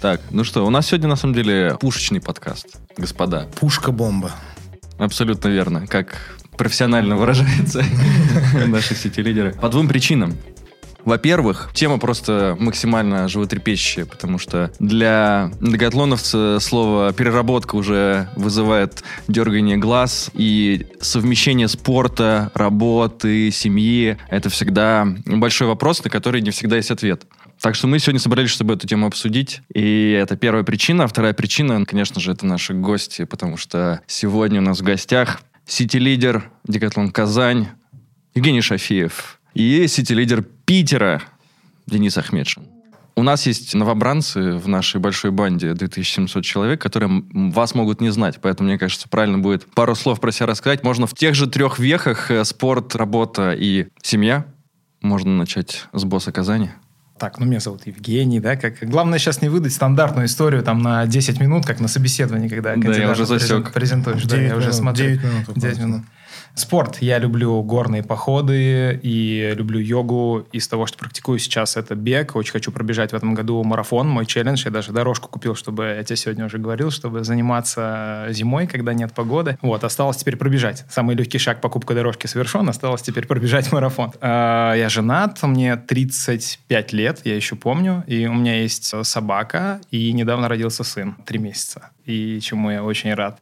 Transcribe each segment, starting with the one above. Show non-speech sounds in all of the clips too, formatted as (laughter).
Так, ну что, у нас сегодня на самом деле пушечный подкаст, господа. Пушка-бомба. Абсолютно верно, как профессионально выражается (laughs) наши сети-лидеры. По двум причинам. Во-первых, тема просто максимально животрепещущая, потому что для многоатлоновца слово «переработка» уже вызывает дергание глаз, и совмещение спорта, работы, семьи — это всегда большой вопрос, на который не всегда есть ответ. Так что мы сегодня собрались, чтобы эту тему обсудить. И это первая причина. А вторая причина, конечно же, это наши гости, потому что сегодня у нас в гостях сити-лидер Декатлон Казань Евгений Шафиев и сити-лидер Питера Денис Ахмедшин. У нас есть новобранцы в нашей большой банде 2700 человек, которые вас могут не знать. Поэтому, мне кажется, правильно будет пару слов про себя рассказать. Можно в тех же трех вехах э, спорт, работа и семья. Можно начать с босса Казани. Так, ну меня зовут Евгений, да, как главное сейчас не выдать стандартную историю там на 10 минут, как на собеседовании, когда да, я уже засек. презентуешь, да, я уже смотрю. 9 минут. 9 минут. Спорт. Я люблю горные походы и люблю йогу. Из того, что практикую сейчас, это бег. Очень хочу пробежать в этом году марафон. Мой челлендж. Я даже дорожку купил, чтобы, я тебе сегодня уже говорил, чтобы заниматься зимой, когда нет погоды. Вот, осталось теперь пробежать. Самый легкий шаг покупка дорожки совершен. Осталось теперь пробежать (laughs) марафон. А, я женат, мне 35 лет, я еще помню. И у меня есть собака, и недавно родился сын, три месяца. И чему я очень рад.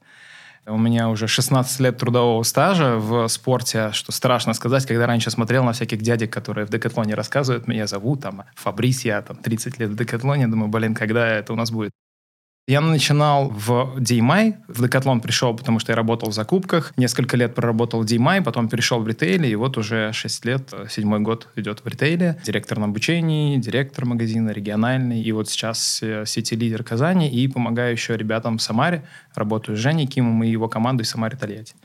У меня уже 16 лет трудового стажа в спорте, что страшно сказать, когда раньше смотрел на всяких дядек, которые в декатлоне рассказывают, меня зовут, там, Фабрис, я там 30 лет в декатлоне, думаю, блин, когда это у нас будет? Я начинал в DMI, в Decathlon пришел, потому что я работал в закупках, несколько лет проработал в DMI, потом перешел в ритейле, и вот уже 6 лет, седьмой год идет в ритейле, директор на обучении, директор магазина региональный, и вот сейчас э, сети-лидер Казани, и помогаю еще ребятам в Самаре, работаю с Женей Кимом и его командой в Самаре Тольятти.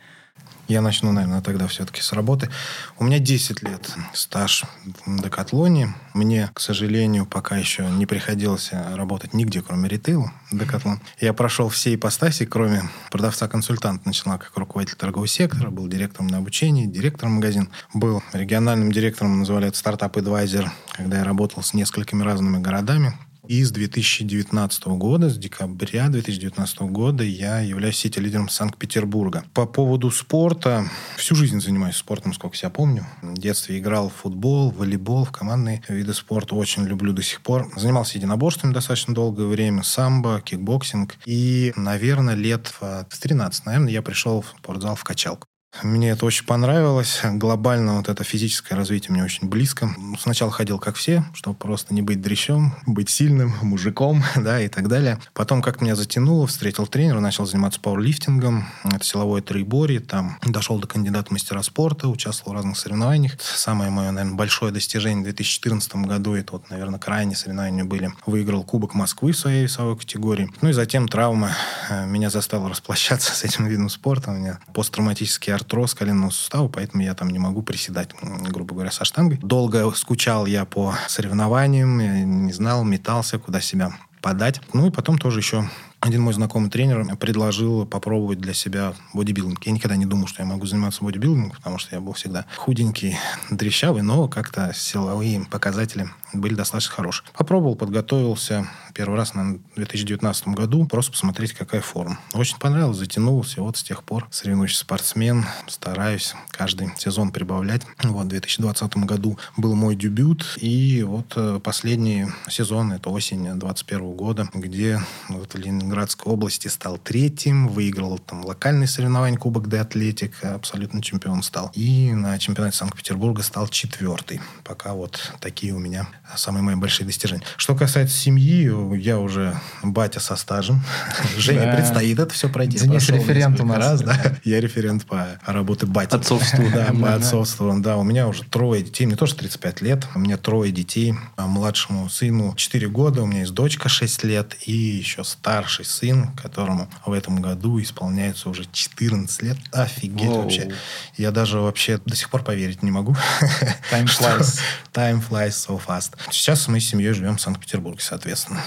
Я начну, наверное, тогда все-таки с работы. У меня 10 лет стаж в Декатлоне. Мне, к сожалению, пока еще не приходилось работать нигде, кроме ритейла Декатлон. Я прошел все ипостаси, кроме продавца-консультанта. Начала как руководитель торгового сектора, был директором на обучении, директором магазина. Был региональным директором, называли это стартап-эдвайзер, когда я работал с несколькими разными городами. И с 2019 года, с декабря 2019 года я являюсь city-лидером Санкт-Петербурга. По поводу спорта, всю жизнь занимаюсь спортом, сколько себя помню. В детстве играл в футбол, в волейбол, в командные виды спорта. Очень люблю до сих пор. Занимался единоборствами достаточно долгое время, самбо, кикбоксинг. И, наверное, лет в 13, наверное, я пришел в спортзал в качалку. Мне это очень понравилось. Глобально вот это физическое развитие мне очень близко. Сначала ходил как все, чтобы просто не быть дрещом, быть сильным, (laughs) мужиком, (laughs) да, и так далее. Потом как меня затянуло, встретил тренера, начал заниматься пауэрлифтингом. Это силовое троеборье. Там дошел до кандидата мастера спорта, участвовал в разных соревнованиях. Самое мое, наверное, большое достижение в 2014 году, это вот, наверное, крайние соревнования были. Выиграл Кубок Москвы в своей весовой категории. Ну и затем травма э, меня заставила расплощаться (laughs) с этим видом спорта. У меня посттравматический артроз коленного сустава, поэтому я там не могу приседать, грубо говоря, со штангой. Долго скучал я по соревнованиям, не знал, метался, куда себя подать. Ну и потом тоже еще один мой знакомый тренер предложил попробовать для себя бодибилдинг. Я никогда не думал, что я могу заниматься бодибилдингом, потому что я был всегда худенький, дрещавый, но как-то силовые показатели были достаточно хорошие. Попробовал, подготовился первый раз на 2019 году, просто посмотреть, какая форма. Очень понравилось, затянулся. Вот с тех пор соревнующий спортсмен, стараюсь каждый сезон прибавлять. Вот в 2020 году был мой дебют, и вот э, последний сезон, это осень 2021 года, где вот в Ленинградской области стал третьим, выиграл там локальные соревнования Кубок Д Атлетик, абсолютно чемпион стал. И на чемпионате Санкт-Петербурга стал четвертый. Пока вот такие у меня самые мои большие достижения. Что касается семьи, я уже батя со стажем. (laughs) Жене да. предстоит это все пройти. Денис референт у нас. Раз, да. (laughs) Я референт по работе бати. Отцовству. Да, по отцовству. Да, у меня уже трое детей. Мне тоже 35 лет. У меня трое детей. А младшему сыну 4 года. У меня есть дочка 6 лет. И еще старший сын, которому в этом году исполняется уже 14 лет. Офигеть Воу. вообще. Я даже вообще до сих пор поверить не могу. (laughs) Time flies. Time flies so fast. Сейчас мы с семьей живем в Санкт-Петербурге, соответственно.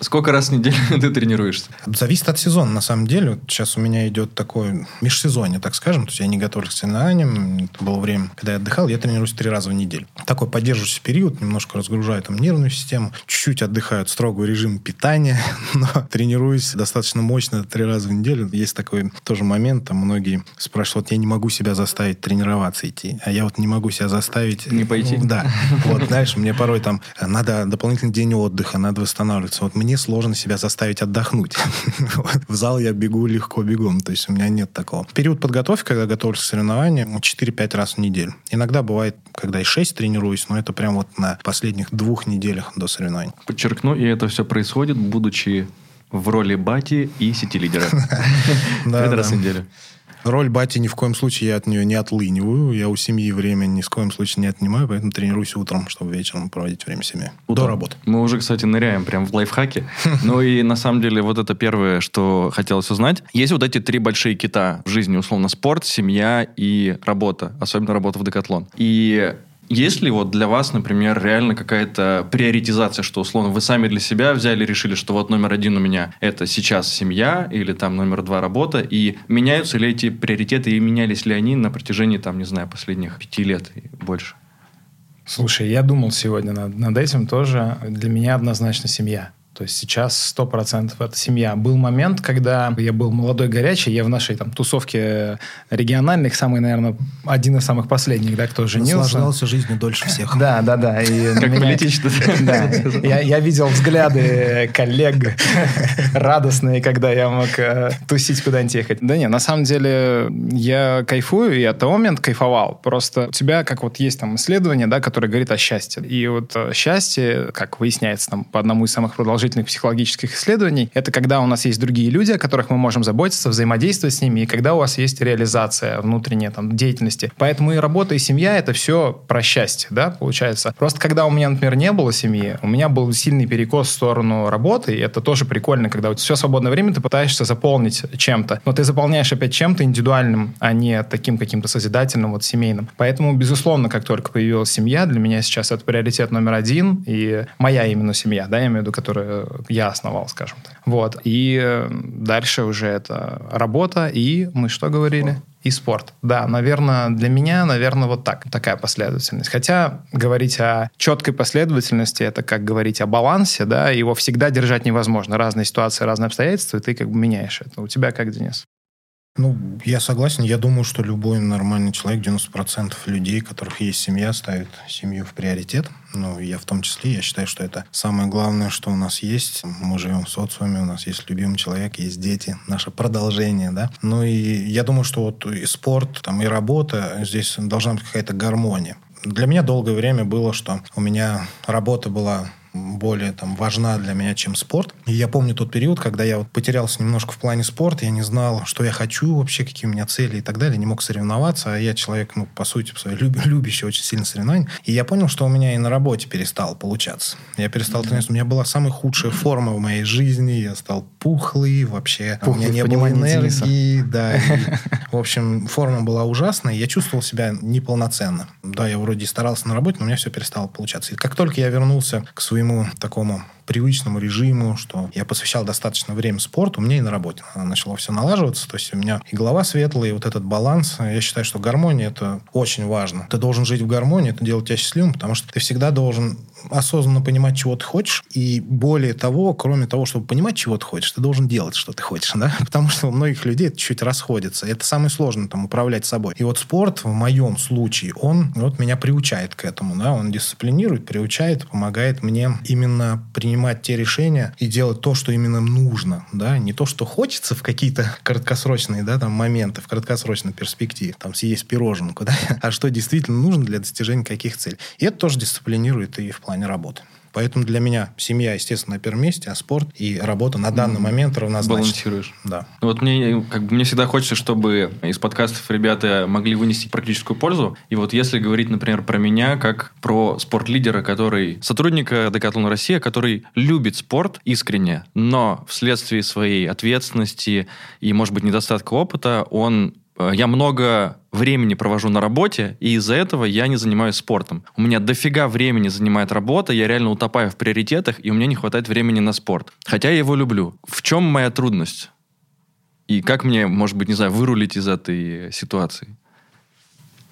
Сколько раз в неделю (laughs) ты тренируешься? Зависит от сезона, на самом деле. Вот сейчас у меня идет такое межсезонье, так скажем. То есть я не готовлюсь к соревнованиям. Это было время, когда я отдыхал, я тренируюсь три раза в неделю. Такой поддерживающий период, немножко разгружаю там нервную систему, чуть-чуть отдыхаю от строгого режима питания, (laughs) но тренируюсь достаточно мощно три раза в неделю. Есть такой тоже момент, там многие спрашивают, вот я не могу себя заставить тренироваться идти, а я вот не могу себя заставить... Не пойти? Да. (laughs) Вот, знаешь, мне порой там надо дополнительный день отдыха, надо восстанавливаться. Вот мне сложно себя заставить отдохнуть. (laughs) В зал я бегу легко бегом, то есть у меня нет такого. Период подготовки, когда готовлюсь к соревнованиям, 4-5 раз в неделю. Иногда бывает, когда и 6 тренируюсь, но это прям вот на последних двух неделях до соревнований. Подчеркну, и это все происходит, будучи в роли бати и сети-лидера. (laughs) Да, раз в неделю. Роль бати ни в коем случае я от нее не отлыниваю. Я у семьи время ни в коем случае не отнимаю, поэтому тренируюсь утром, чтобы вечером проводить время с семьей. До работы. Мы уже, кстати, ныряем прям в лайфхаки. (laughs) Ну и на самом деле вот это первое, что хотелось узнать. Есть вот эти три большие кита в жизни, условно, спорт, семья и работа. Особенно работа в Декатлон. И есть ли вот для вас, например, реально какая-то приоритизация, что условно вы сами для себя взяли, решили, что вот номер один у меня это сейчас семья или там номер два работа, и меняются ли эти приоритеты и менялись ли они на протяжении там, не знаю, последних пяти лет и больше? Слушай, я думал сегодня над, над этим тоже. Для меня однозначно семья. То есть сейчас 100% это семья. Был момент, когда я был молодой, горячий, я в нашей там тусовке региональных, самый, наверное, один из самых последних, да, кто женился. Наслаждался жизнью дольше всех. Да, да, да. И как меня... политично. Да. Я, я видел взгляды коллег радостные, когда я мог э, тусить куда-нибудь ехать. Да не, на самом деле я кайфую, и от того момента кайфовал. Просто у тебя, как вот есть там исследование, да, которое говорит о счастье. И вот э, счастье, как выясняется там по одному из самых продолжительных продолжительных психологических исследований, это когда у нас есть другие люди, о которых мы можем заботиться, взаимодействовать с ними, и когда у вас есть реализация внутренняя там, деятельности. Поэтому и работа, и семья — это все про счастье, да, получается. Просто когда у меня, например, не было семьи, у меня был сильный перекос в сторону работы, и это тоже прикольно, когда у тебя все свободное время ты пытаешься заполнить чем-то, но ты заполняешь опять чем-то индивидуальным, а не таким каким-то созидательным, вот семейным. Поэтому, безусловно, как только появилась семья, для меня сейчас это приоритет номер один, и моя именно семья, да, я имею в виду, которая я основал, скажем так. Вот. И э, дальше уже это работа, и мы что говорили? и спорт. Да, наверное, для меня, наверное, вот так, такая последовательность. Хотя говорить о четкой последовательности, это как говорить о балансе, да, его всегда держать невозможно. Разные ситуации, разные обстоятельства, и ты как бы меняешь это. У тебя как, Денис? Ну, я согласен. Я думаю, что любой нормальный человек, 90% людей, у которых есть семья, ставит семью в приоритет. Ну, я в том числе. Я считаю, что это самое главное, что у нас есть. Мы живем в социуме, у нас есть любимый человек, есть дети, наше продолжение, да. Ну, и я думаю, что вот и спорт, там, и работа, здесь должна быть какая-то гармония. Для меня долгое время было, что у меня работа была более там, важна для меня, чем спорт. И я помню тот период, когда я вот потерялся немножко в плане спорта, я не знал, что я хочу вообще, какие у меня цели и так далее, не мог соревноваться, а я человек, ну, по сути, люб, (laughs) любящий очень сильно соревнования. И я понял, что у меня и на работе перестало получаться. Я перестал mm-hmm. тренироваться. У меня была самая худшая форма в моей жизни, я стал пухлый вообще, пухлый, у меня не было энергии, да. И, (laughs) в общем, форма была ужасная, я чувствовал себя неполноценно. Да, я вроде старался на работе, но у меня все перестало получаться. И как только я вернулся к своему такому привычному режиму, что я посвящал достаточно времени спорту, у меня и на работе начало все налаживаться. То есть у меня и голова светлая, и вот этот баланс. Я считаю, что гармония – это очень важно. Ты должен жить в гармонии, это делает тебя счастливым, потому что ты всегда должен осознанно понимать, чего ты хочешь. И более того, кроме того, чтобы понимать, чего ты хочешь, ты должен делать, что ты хочешь. Да? (laughs) Потому что у многих людей это чуть расходится. Это самое сложное, там, управлять собой. И вот спорт в моем случае, он вот меня приучает к этому. Да? Он дисциплинирует, приучает, помогает мне именно принимать принимать те решения и делать то, что именно нужно, да, не то, что хочется в какие-то (laughs) краткосрочные, да, там, моменты, в краткосрочной перспективе, там, съесть пироженку, (laughs) да, а что действительно нужно для достижения каких целей. И это тоже дисциплинирует и в плане работы. Поэтому для меня семья, естественно, на первом месте, а спорт и работа на данный момент равнозначны. Балансируешь. Да. Вот мне, как бы, мне всегда хочется, чтобы из подкастов ребята могли вынести практическую пользу. И вот если говорить, например, про меня, как про спорт-лидера, который сотрудника Decathlon Россия, который любит спорт искренне, но вследствие своей ответственности и, может быть, недостатка опыта, он я много времени провожу на работе, и из-за этого я не занимаюсь спортом. У меня дофига времени занимает работа, я реально утопаю в приоритетах, и у меня не хватает времени на спорт. Хотя я его люблю. В чем моя трудность? И как мне, может быть, не знаю, вырулить из этой ситуации?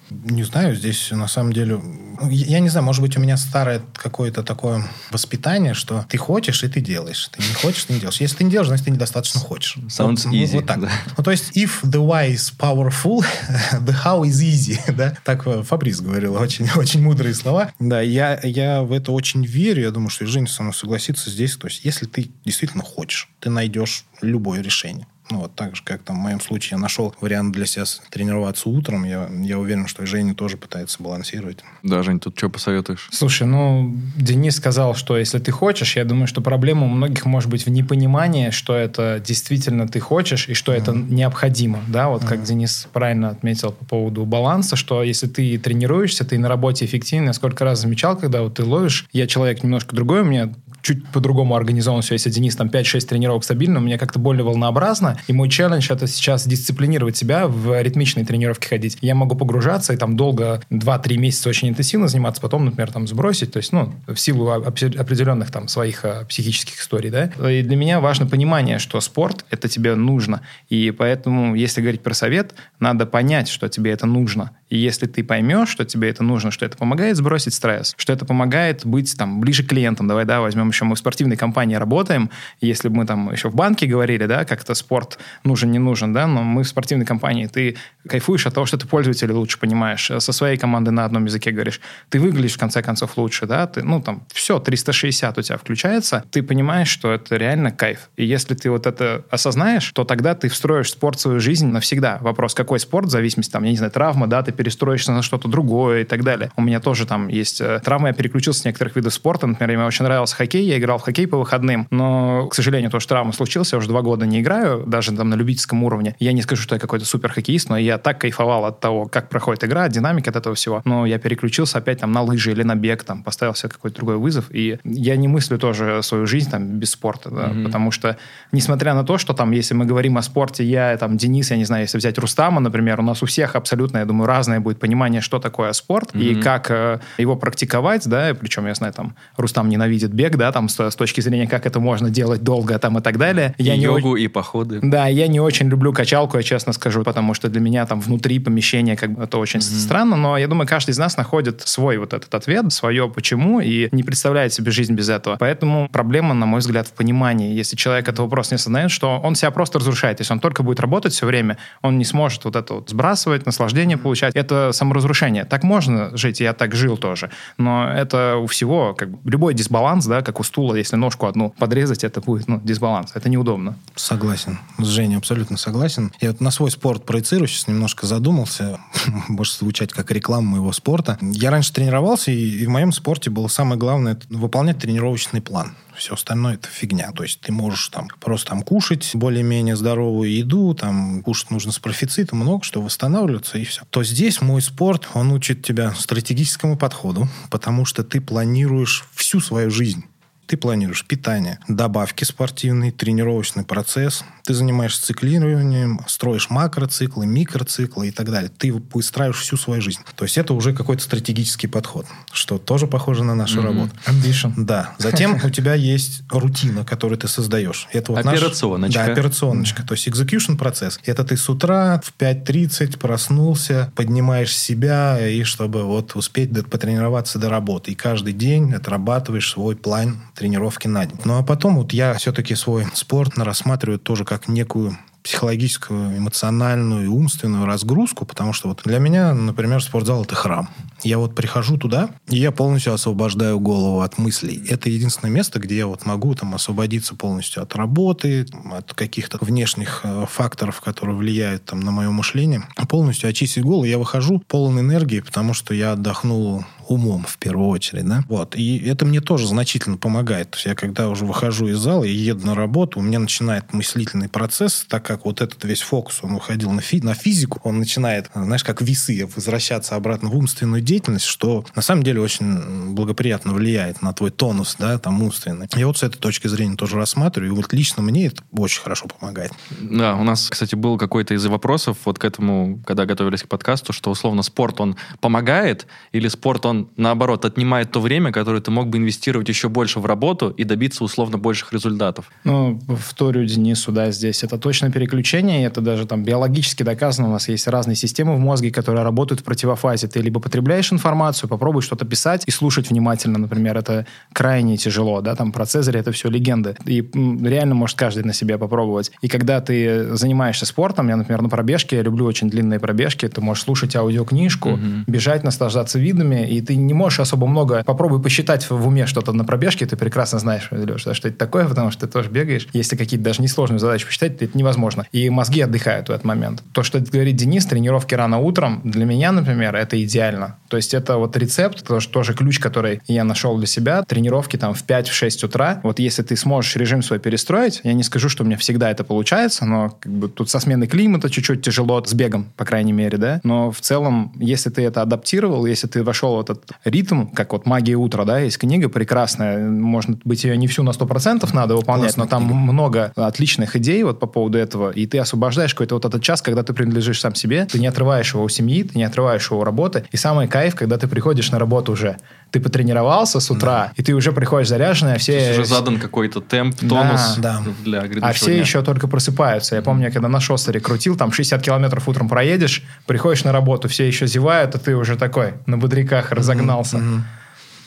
Не знаю, здесь на самом деле... Ну, я не знаю, может быть, у меня старое какое-то такое воспитание, что ты хочешь, и ты делаешь. Ты не хочешь, ты не делаешь. Если ты не делаешь, значит, ты недостаточно хочешь. Sounds вот, easy. Вот так. Да. Ну, то есть, if the why is powerful, (laughs) the how is easy. (laughs) Да? Так Фабрис говорил. Очень, очень мудрые слова. Да, я, я в это очень верю. Я думаю, что и Женя со мной согласится здесь. То есть, если ты действительно хочешь, ты найдешь любое решение. Ну, вот так же, как там в моем случае я нашел вариант для себя тренироваться утром. Я, я уверен, что и Женя тоже пытается балансировать. Да, Жень, тут что посоветуешь? Слушай, ну, Денис сказал, что если ты хочешь, я думаю, что проблема у многих может быть в непонимании, что это действительно ты хочешь и что mm-hmm. это необходимо. Да, вот mm-hmm. как Денис правильно отметил по поводу баланса, что если ты тренируешься, ты на работе эффективно. Я сколько раз замечал, когда вот ты ловишь, я человек немножко другой, у меня чуть по-другому организован все. Если Денис там 5-6 тренировок стабильно, у меня как-то более волнообразно. И мой челлендж это сейчас дисциплинировать себя в ритмичные тренировки ходить. Я могу погружаться и там долго 2-3 месяца очень интенсивно заниматься, потом, например, там сбросить. То есть, ну, в силу определенных там своих а, психических историй, да. И для меня важно понимание, что спорт это тебе нужно. И поэтому, если говорить про совет, надо понять, что тебе это нужно. И если ты поймешь, что тебе это нужно, что это помогает сбросить стресс, что это помогает быть там ближе к клиентам, давай, да, возьмем еще мы в спортивной компании работаем, если бы мы там еще в банке говорили, да, как-то спорт нужен, не нужен, да, но мы в спортивной компании, ты кайфуешь от того, что ты пользователя лучше понимаешь, со своей командой на одном языке говоришь, ты выглядишь в конце концов лучше, да, ты, ну там все, 360 у тебя включается, ты понимаешь, что это реально кайф. И если ты вот это осознаешь, то тогда ты встроишь спорт в свою жизнь навсегда. Вопрос, какой спорт, в зависимости, там, я не знаю, травма, да, ты перестроишься на что-то другое и так далее. У меня тоже там есть э, травма, я переключился с некоторых видов спорта, например, мне очень нравился хоккей, я играл в хоккей по выходным, но, к сожалению, то, что травма случилась, я уже два года не играю, даже там на любительском уровне. Я не скажу, что я какой-то супер хоккеист, но я так кайфовал от того, как проходит игра, динамика от этого всего. Но я переключился опять там на лыжи или на бег, там поставил себе какой-то другой вызов, и я не мыслю тоже свою жизнь там без спорта, да, mm-hmm. потому что, несмотря на то, что там, если мы говорим о спорте, я там Денис, я не знаю, если взять Рустама, например, у нас у всех абсолютно, я думаю, разное будет понимание, что такое спорт mm-hmm. и как э, его практиковать, да, причем я знаю, там Рустам ненавидит бег, да, там с, с точки зрения, как это можно делать долго там и так далее. И я йогу, не... и походы. Да, я не очень люблю качалку, я честно скажу, потому что для меня там внутри помещения как бы это очень mm-hmm. странно, но я думаю, каждый из нас находит свой вот этот ответ, свое почему, и не представляет себе жизнь без этого. Поэтому проблема, на мой взгляд, в понимании. Если человек этот вопрос не осознает, что он себя просто разрушает. Если он только будет работать все время, он не сможет вот это вот сбрасывать, наслаждение получать. Это саморазрушение. Так можно жить, я так жил тоже. Но это у всего, как бы, любой дисбаланс, да, как у стула, если ножку одну подрезать, это будет ну, дисбаланс. Это неудобно. Согласен. С Женей абсолютно согласен. Я вот на свой спорт проецирую, сейчас немножко задумался. (laughs) Может звучать как реклама моего спорта. Я раньше тренировался, и в моем спорте было самое главное выполнять тренировочный план. Все остальное это фигня. То есть ты можешь там просто там кушать более-менее здоровую еду, там кушать нужно с профицитом, много что восстанавливаться и все. То здесь мой спорт, он учит тебя стратегическому подходу, потому что ты планируешь всю свою жизнь. Ты планируешь питание, добавки спортивные, тренировочный процесс. Ты занимаешься циклированием, строишь макроциклы, микроциклы и так далее. Ты выстраиваешь всю свою жизнь. То есть это уже какой-то стратегический подход, что тоже похоже на нашу mm-hmm. работу. Ambition. Да. Затем у тебя есть рутина, которую ты создаешь. Это вот операционочка. Наш, да, операционочка. То есть execution процесс. Это ты с утра в 5.30 проснулся, поднимаешь себя, и чтобы вот успеть потренироваться до работы. И каждый день отрабатываешь свой план тренировки на день. Ну а потом вот я все-таки свой спорт рассматриваю тоже как некую психологическую, эмоциональную и умственную разгрузку, потому что вот для меня, например, спортзал – это храм. Я вот прихожу туда, и я полностью освобождаю голову от мыслей. Это единственное место, где я вот могу там освободиться полностью от работы, от каких-то внешних э, факторов, которые влияют там на мое мышление. Полностью очистить голову. Я выхожу полон энергии, потому что я отдохнул умом в первую очередь, да. Вот. И это мне тоже значительно помогает. То есть я когда уже выхожу из зала и еду на работу, у меня начинает мыслительный процесс, так как вот этот весь фокус, он уходил на, фи- на физику, он начинает, знаешь, как весы возвращаться обратно в умственную деятельность, что на самом деле очень благоприятно влияет на твой тонус, да, там умственный. Я вот с этой точки зрения тоже рассматриваю, и вот лично мне это очень хорошо помогает. Да, у нас, кстати, был какой-то из вопросов вот к этому, когда готовились к подкасту, что условно спорт, он помогает, или спорт, он наоборот отнимает то время, которое ты мог бы инвестировать еще больше в работу и добиться условно больших результатов. Ну, вторю Денису, да, здесь это точно переключение, это даже там биологически доказано, у нас есть разные системы в мозге, которые работают в противофазе. Ты либо потребляешь информацию, попробуй что-то писать и слушать внимательно, например, это крайне тяжело, да, там про Цезаря это все легенды. И реально может каждый на себе попробовать. И когда ты занимаешься спортом, я, например, на пробежке, я люблю очень длинные пробежки, ты можешь слушать аудиокнижку, угу. бежать, наслаждаться видами, и ты не можешь особо много... Попробуй посчитать в уме что-то на пробежке, ты прекрасно знаешь, Леша, что это такое, потому что ты тоже бегаешь. Если какие-то даже несложные задачи посчитать, это невозможно. И мозги отдыхают в этот момент. То, что говорит Денис, тренировки рано утром, для меня, например, это идеально. То есть это вот рецепт, тоже, тоже ключ, который я нашел для себя. Тренировки там в 5-6 утра. Вот если ты сможешь режим свой перестроить, я не скажу, что у меня всегда это получается, но как бы тут со сменой климата чуть-чуть тяжело, с бегом, по крайней мере, да. Но в целом, если ты это адаптировал, если ты вошел в этот ритм, как вот «Магия утра», да, есть книга прекрасная, может быть, ее не всю на 100% надо выполнять, Классная но там книга. много отличных идей вот по поводу этого, и ты освобождаешь какой-то вот этот час, когда ты принадлежишь сам себе, ты не отрываешь его у семьи, ты не отрываешь его у работы, и самый кайф, когда ты приходишь на работу уже. Ты потренировался с утра, да. и ты уже приходишь заряженный, а все... уже задан какой-то темп, тонус да, для грядущего А все дня. еще только просыпаются. Я помню, я когда на шостере крутил, там 60 километров утром проедешь, приходишь на работу, все еще зевают, а ты уже такой на бодряках разогнался. Mm-hmm.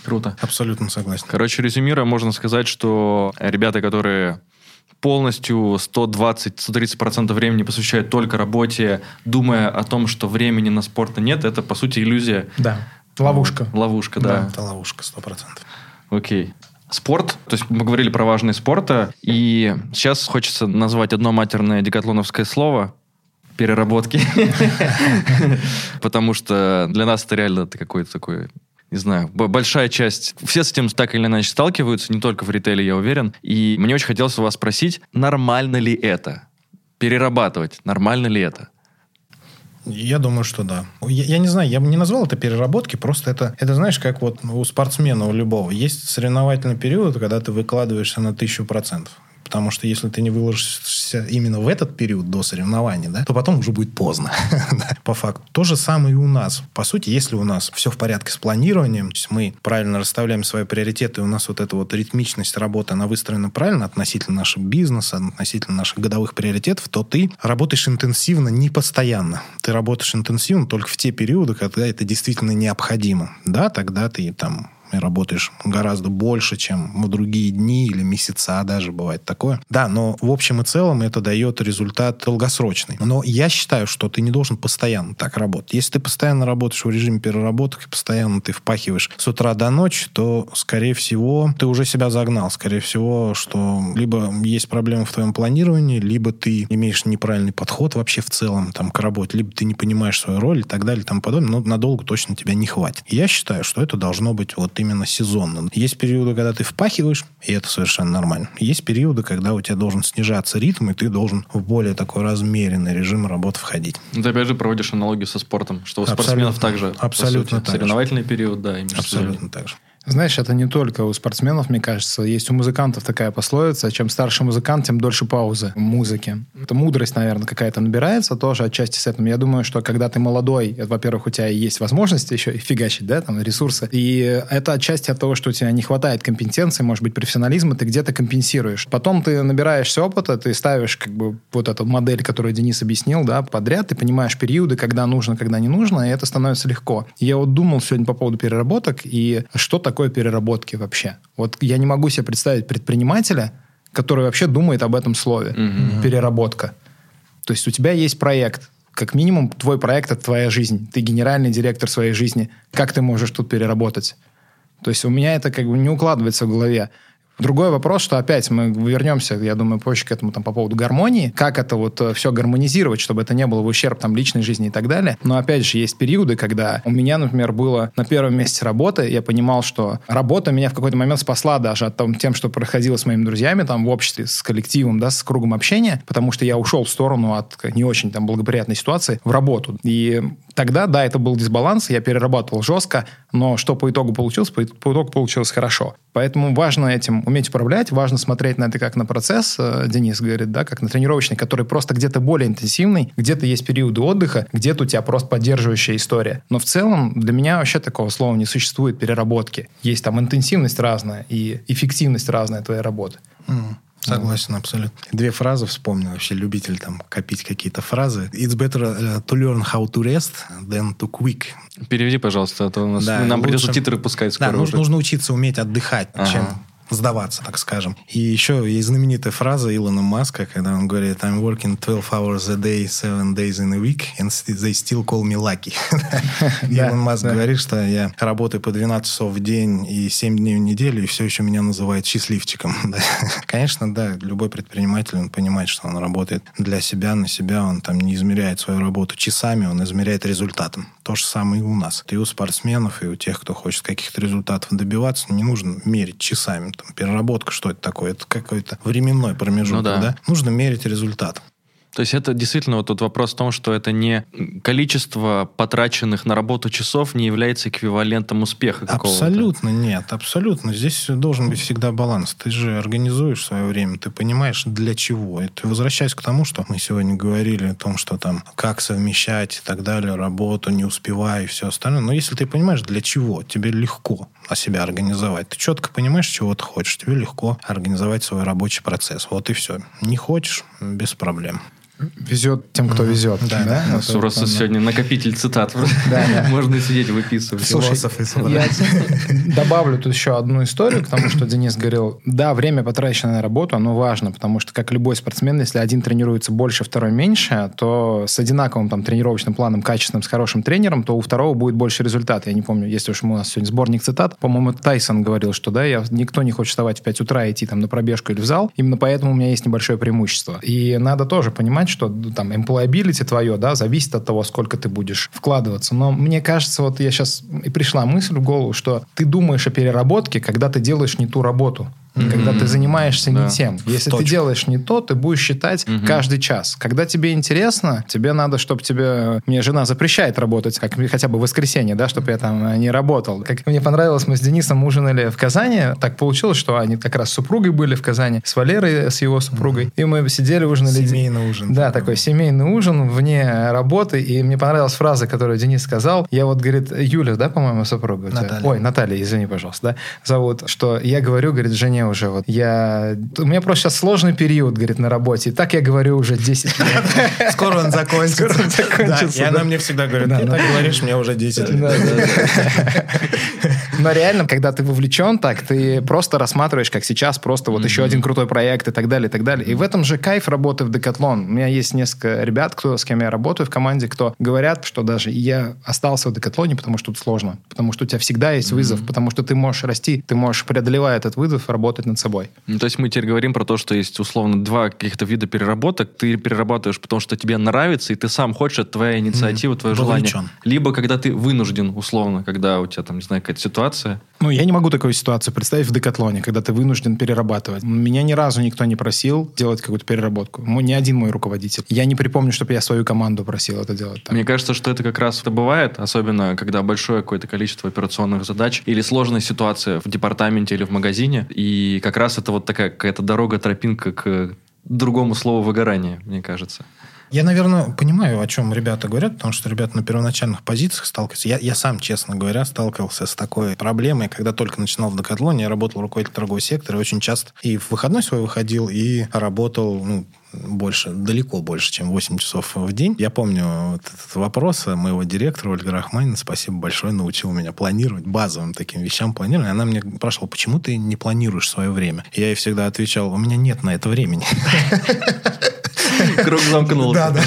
Круто. Абсолютно согласен. Короче, резюмируя, можно сказать, что ребята, которые полностью 120-130% времени посвящают только работе, думая о том, что времени на спорт нет, это, по сути, иллюзия. Да. Ловушка. Ловушка, да. да. Это ловушка, 100%. Окей. Спорт, то есть мы говорили про важные спорта, и сейчас хочется назвать одно матерное декатлоновское слово переработки. (laughs) Потому что для нас это реально какой-то такой не знаю, большая часть, все с этим так или иначе сталкиваются, не только в ритейле, я уверен. И мне очень хотелось у вас спросить, нормально ли это? Перерабатывать, нормально ли это? Я думаю, что да. Я, я не знаю, я бы не назвал это переработки, просто это, это, знаешь, как вот у спортсмена, у любого. Есть соревновательный период, когда ты выкладываешься на тысячу процентов. Потому что если ты не выложишься именно в этот период до соревнований, да, то потом уже будет поздно. (laughs) По факту. То же самое и у нас. По сути, если у нас все в порядке с планированием, то есть мы правильно расставляем свои приоритеты, у нас вот эта вот ритмичность работы, она выстроена правильно относительно нашего бизнеса, относительно наших годовых приоритетов, то ты работаешь интенсивно не постоянно. Ты работаешь интенсивно только в те периоды, когда это действительно необходимо. Да, тогда ты там и работаешь гораздо больше, чем в другие дни или месяца даже бывает такое. Да, но в общем и целом это дает результат долгосрочный. Но я считаю, что ты не должен постоянно так работать. Если ты постоянно работаешь в режиме переработок и постоянно ты впахиваешь с утра до ночи, то, скорее всего, ты уже себя загнал. Скорее всего, что либо есть проблемы в твоем планировании, либо ты имеешь неправильный подход вообще в целом там, к работе, либо ты не понимаешь свою роль и так далее и тому подобное, но надолго точно тебя не хватит. Я считаю, что это должно быть вот именно сезонно. Есть периоды, когда ты впахиваешь, и это совершенно нормально. Есть периоды, когда у тебя должен снижаться ритм, и ты должен в более такой размеренный режим работы входить. Ну, ты опять же проводишь аналогию со спортом, что у абсолютно, спортсменов также абсолютно сути, так соревновательный же. период, да, и Абсолютно так же. Знаешь, это не только у спортсменов, мне кажется. Есть у музыкантов такая пословица, чем старше музыкант, тем дольше паузы в музыке. Это мудрость, наверное, какая-то набирается тоже отчасти с этим. Я думаю, что когда ты молодой, во-первых, у тебя есть возможности еще и фигачить, да, там, ресурсы. И это отчасти от того, что у тебя не хватает компетенции, может быть, профессионализма, ты где-то компенсируешь. Потом ты набираешься опыта, ты ставишь как бы вот эту модель, которую Денис объяснил, да, подряд, ты понимаешь периоды, когда нужно, когда не нужно, и это становится легко. Я вот думал сегодня по поводу переработок, и что такое переработки вообще. Вот я не могу себе представить предпринимателя, который вообще думает об этом слове. Mm-hmm. Переработка. То есть у тебя есть проект, как минимум твой проект – это твоя жизнь. Ты генеральный директор своей жизни. Как ты можешь тут переработать? То есть у меня это как бы не укладывается в голове. Другой вопрос, что опять мы вернемся, я думаю, позже к этому там по поводу гармонии, как это вот э, все гармонизировать, чтобы это не было в ущерб там личной жизни и так далее. Но опять же, есть периоды, когда у меня, например, было на первом месте работы, я понимал, что работа меня в какой-то момент спасла даже от том, тем, что происходило с моими друзьями там в обществе, с коллективом, да, с кругом общения, потому что я ушел в сторону от не очень там благоприятной ситуации в работу. И тогда, да, это был дисбаланс, я перерабатывал жестко, но что по итогу получилось? По, по итогу получилось хорошо. Поэтому важно этим уметь управлять, важно смотреть на это как на процесс, э, Денис говорит, да, как на тренировочный, который просто где-то более интенсивный, где-то есть периоды отдыха, где-то у тебя просто поддерживающая история. Но в целом для меня вообще такого слова не существует переработки. Есть там интенсивность разная и эффективность разная твоей работы. Mm. Согласен, абсолютно. Две фразы вспомнил. Вообще любитель там копить какие-то фразы. It's better э, to learn how to rest than to quick. Переведи, пожалуйста, а то у нас, да, нам лучше... придется титры пускать скоро Да, уже. нужно учиться уметь отдыхать, ага. чем сдаваться, так скажем. И еще есть знаменитая фраза Илона Маска, когда он говорит «I'm working 12 hours a day, 7 days in a week, and they still call me lucky». (laughs) Илон Маск говорит, что я работаю по 12 часов в день и 7 дней в неделю, и все еще меня называют счастливчиком. (laughs) Конечно, да, любой предприниматель, он понимает, что он работает для себя, на себя, он там не измеряет свою работу часами, он измеряет результатом. То же самое и у нас. И у спортсменов, и у тех, кто хочет каких-то результатов добиваться, не нужно мерить часами там, переработка, что это такое? Это какой-то временной промежуток, ну, да. да? Нужно мерить результат. То есть это действительно вот тот вопрос в том, что это не количество потраченных на работу часов не является эквивалентом успеха какого-то. Абсолютно нет, абсолютно. Здесь должен быть всегда баланс. Ты же организуешь свое время, ты понимаешь, для чего. И ты возвращаясь к тому, что мы сегодня говорили о том, что там как совмещать и так далее, работу, не успевая и все остальное. Но если ты понимаешь, для чего, тебе легко себя организовать. Ты четко понимаешь, чего ты хочешь, тебе легко организовать свой рабочий процесс. Вот и все. Не хочешь, без проблем везет тем, кто везет. Да, да? У нас просто сегодня накопитель цитат. (laughs) Можно сидеть выписывать. Философы я (laughs) добавлю тут еще одну историю к тому, что Денис говорил. Да, время, потраченное на работу, оно важно, потому что, как любой спортсмен, если один тренируется больше, второй меньше, то с одинаковым там тренировочным планом, качественным, с хорошим тренером, то у второго будет больше результат. Я не помню, если уж у нас сегодня сборник цитат, по-моему, Тайсон говорил, что да, я, никто не хочет вставать в 5 утра и идти там на пробежку или в зал, именно поэтому у меня есть небольшое преимущество. И надо тоже понимать, что там employability твое, да, зависит от того, сколько ты будешь вкладываться. Но мне кажется, вот я сейчас и пришла мысль в голову, что ты думаешь о переработке, когда ты делаешь не ту работу. Mm-hmm. Когда ты занимаешься да. не тем. Если ты делаешь не то, ты будешь считать mm-hmm. каждый час. Когда тебе интересно, тебе надо, чтобы тебе... Мне жена запрещает работать, как хотя бы в воскресенье, да, чтобы я там не работал. Как мне понравилось, мы с Денисом ужинали в Казани. Так получилось, что они как раз с супругой были в Казани, с Валерой, с его супругой. Mm-hmm. И мы сидели, ужинали. Семейный ужин. Да, такой семейный ужин вне работы. И мне понравилась фраза, которую Денис сказал. Я вот, говорит, Юля, да, по-моему, супруга? Наталья. Ой, Наталья, извини, пожалуйста, да, зовут. Что я говорю, говорит, жене мне уже вот. Я... У меня просто сейчас сложный период, говорит, на работе. И так я говорю уже 10 лет. (laughs) Скоро он закончится. Скоро он закончится. И она мне всегда говорит, ты так говоришь, мне уже 10 лет. (laughs) Но реально, когда ты вовлечен так, ты просто рассматриваешь, как сейчас, просто вот еще один крутой проект и так далее, и так далее. И в этом же кайф работы в Декатлон. У меня есть несколько ребят, кто, с кем я работаю в команде, кто говорят, что даже я остался в Декатлоне, потому что тут сложно, потому что у тебя всегда есть вызов, потому что ты можешь расти, ты можешь, преодолевая этот вызов, работать над собой. Ну, то есть мы теперь говорим про то, что есть условно два каких-то вида переработок. Ты перерабатываешь, потому что тебе нравится, и ты сам хочешь, это твоя инициатива, твое желание. Либо когда ты вынужден, условно, когда у тебя там, не знаю, какая-то ситуация. Ну, я не могу такую ситуацию представить в Декатлоне, когда ты вынужден перерабатывать. Меня ни разу никто не просил делать какую-то переработку. Ни один мой руководитель. Я не припомню, чтобы я свою команду просил это делать. Так. Мне кажется, что это как раз это бывает, особенно когда большое какое-то количество операционных задач или сложная ситуация в департаменте или в магазине, и как раз это вот такая какая-то дорога, тропинка к другому слову выгорание, мне кажется. Я, наверное, понимаю, о чем ребята говорят, потому что ребята на первоначальных позициях сталкиваются. Я, я сам, честно говоря, сталкивался с такой проблемой, когда только начинал в Декатлоне, я работал руководителем торгового сектора, и очень часто и в выходной свой выходил, и работал, ну, больше, далеко больше, чем 8 часов в день. Я помню вот этот вопрос моего директора Ольга Рахманина, спасибо большое, научил меня планировать, базовым таким вещам планировать. Она мне спрашивала, почему ты не планируешь свое время? Я ей всегда отвечал, у меня нет на это времени. (laughs) (laughs) Круг замкнулся. Да, да.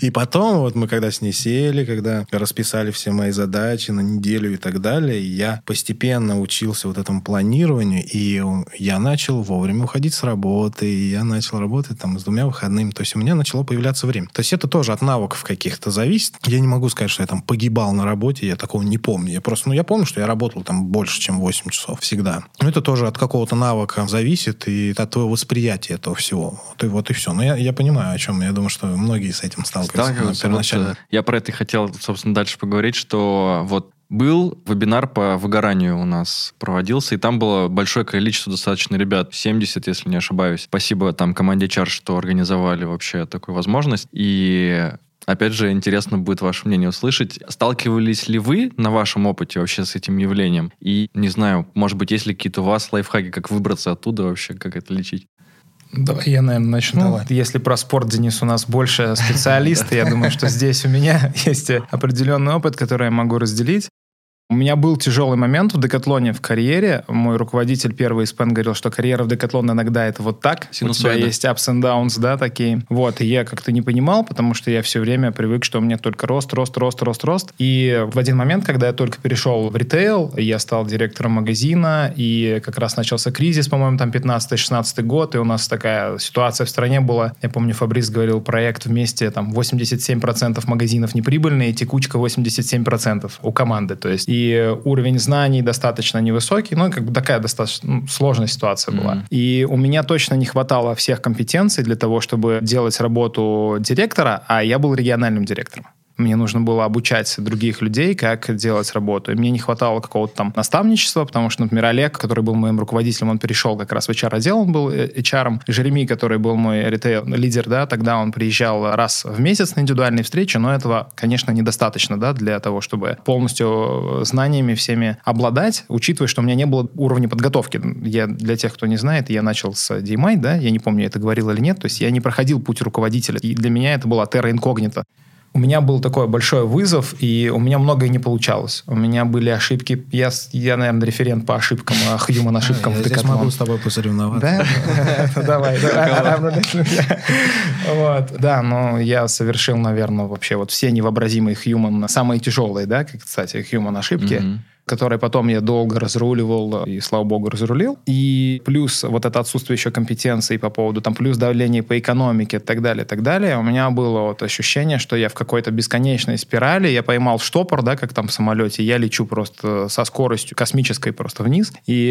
И потом, вот мы когда с ней сели, когда расписали все мои задачи на неделю и так далее, я постепенно учился вот этому планированию, и я начал вовремя уходить с работы, и я начал работать там с двумя выходными. То есть у меня начало появляться время. То есть это тоже от навыков каких-то зависит. Я не могу сказать, что я там погибал на работе, я такого не помню. Я просто, ну, я помню, что я работал там больше, чем 8 часов всегда. Но это тоже от какого-то навыка зависит и от твоего восприятия этого всего. Вот и, вот и все. Но я, я понимаю, о чем. Я думаю, что многие с этим сталкиваются. сталкиваются вот, э, я про это и хотел, собственно, дальше поговорить, что вот был вебинар по выгоранию у нас проводился, и там было большое количество достаточно ребят, 70, если не ошибаюсь. Спасибо там команде Чар, что организовали вообще такую возможность. И Опять же, интересно будет ваше мнение услышать. Сталкивались ли вы на вашем опыте вообще с этим явлением? И, не знаю, может быть, есть ли какие-то у вас лайфхаки, как выбраться оттуда вообще, как это лечить? Давай я, наверное, начну. Давай. Если про спорт, Денис, у нас больше специалисты, я думаю, что здесь у меня (laughs) есть определенный опыт, который я могу разделить. У меня был тяжелый момент в декатлоне в карьере. Мой руководитель первый из ПЕН говорил, что карьера в декатлоне иногда это вот так. Синусоида. У тебя есть ups and downs, да, такие. Вот, и я как-то не понимал, потому что я все время привык, что у меня только рост, рост, рост, рост, рост. И в один момент, когда я только перешел в ритейл, я стал директором магазина, и как раз начался кризис, по-моему, там 15-16 год, и у нас такая ситуация в стране была. Я помню, Фабрис говорил, проект вместе, там, 87% магазинов неприбыльные, текучка 87% у команды. То есть, и уровень знаний достаточно невысокий, ну, как бы такая достаточно ну, сложная ситуация была. Mm-hmm. И у меня точно не хватало всех компетенций для того, чтобы делать работу директора, а я был региональным директором. Мне нужно было обучать других людей, как делать работу. И мне не хватало какого-то там наставничества, потому что, например, Олег, который был моим руководителем, он перешел как раз в HR-отдел, он был HR. Жереми, который был мой ритейл-лидер, да, тогда он приезжал раз в месяц на индивидуальные встречи, но этого, конечно, недостаточно, да, для того, чтобы полностью знаниями всеми обладать, учитывая, что у меня не было уровня подготовки. Я, для тех, кто не знает, я начал с DMI, да, я не помню, это говорил или нет, то есть я не проходил путь руководителя, и для меня это была терра инкогнита у меня был такой большой вызов, и у меня многое не получалось. У меня были ошибки. Я, я наверное, референт по ошибкам, human ошибкам. Я здесь могу с тобой посоревноваться. Да? (laughs) Давай. (laughs) Вот, да, но я совершил, наверное, вообще вот все невообразимые human, самые тяжелые, да, кстати, human ошибки который потом я долго разруливал, и, слава богу, разрулил. И плюс вот это отсутствие еще компетенции по поводу, там, плюс давление по экономике и так далее, и так далее, у меня было вот ощущение, что я в какой-то бесконечной спирали, я поймал штопор, да, как там в самолете, я лечу просто со скоростью космической просто вниз. И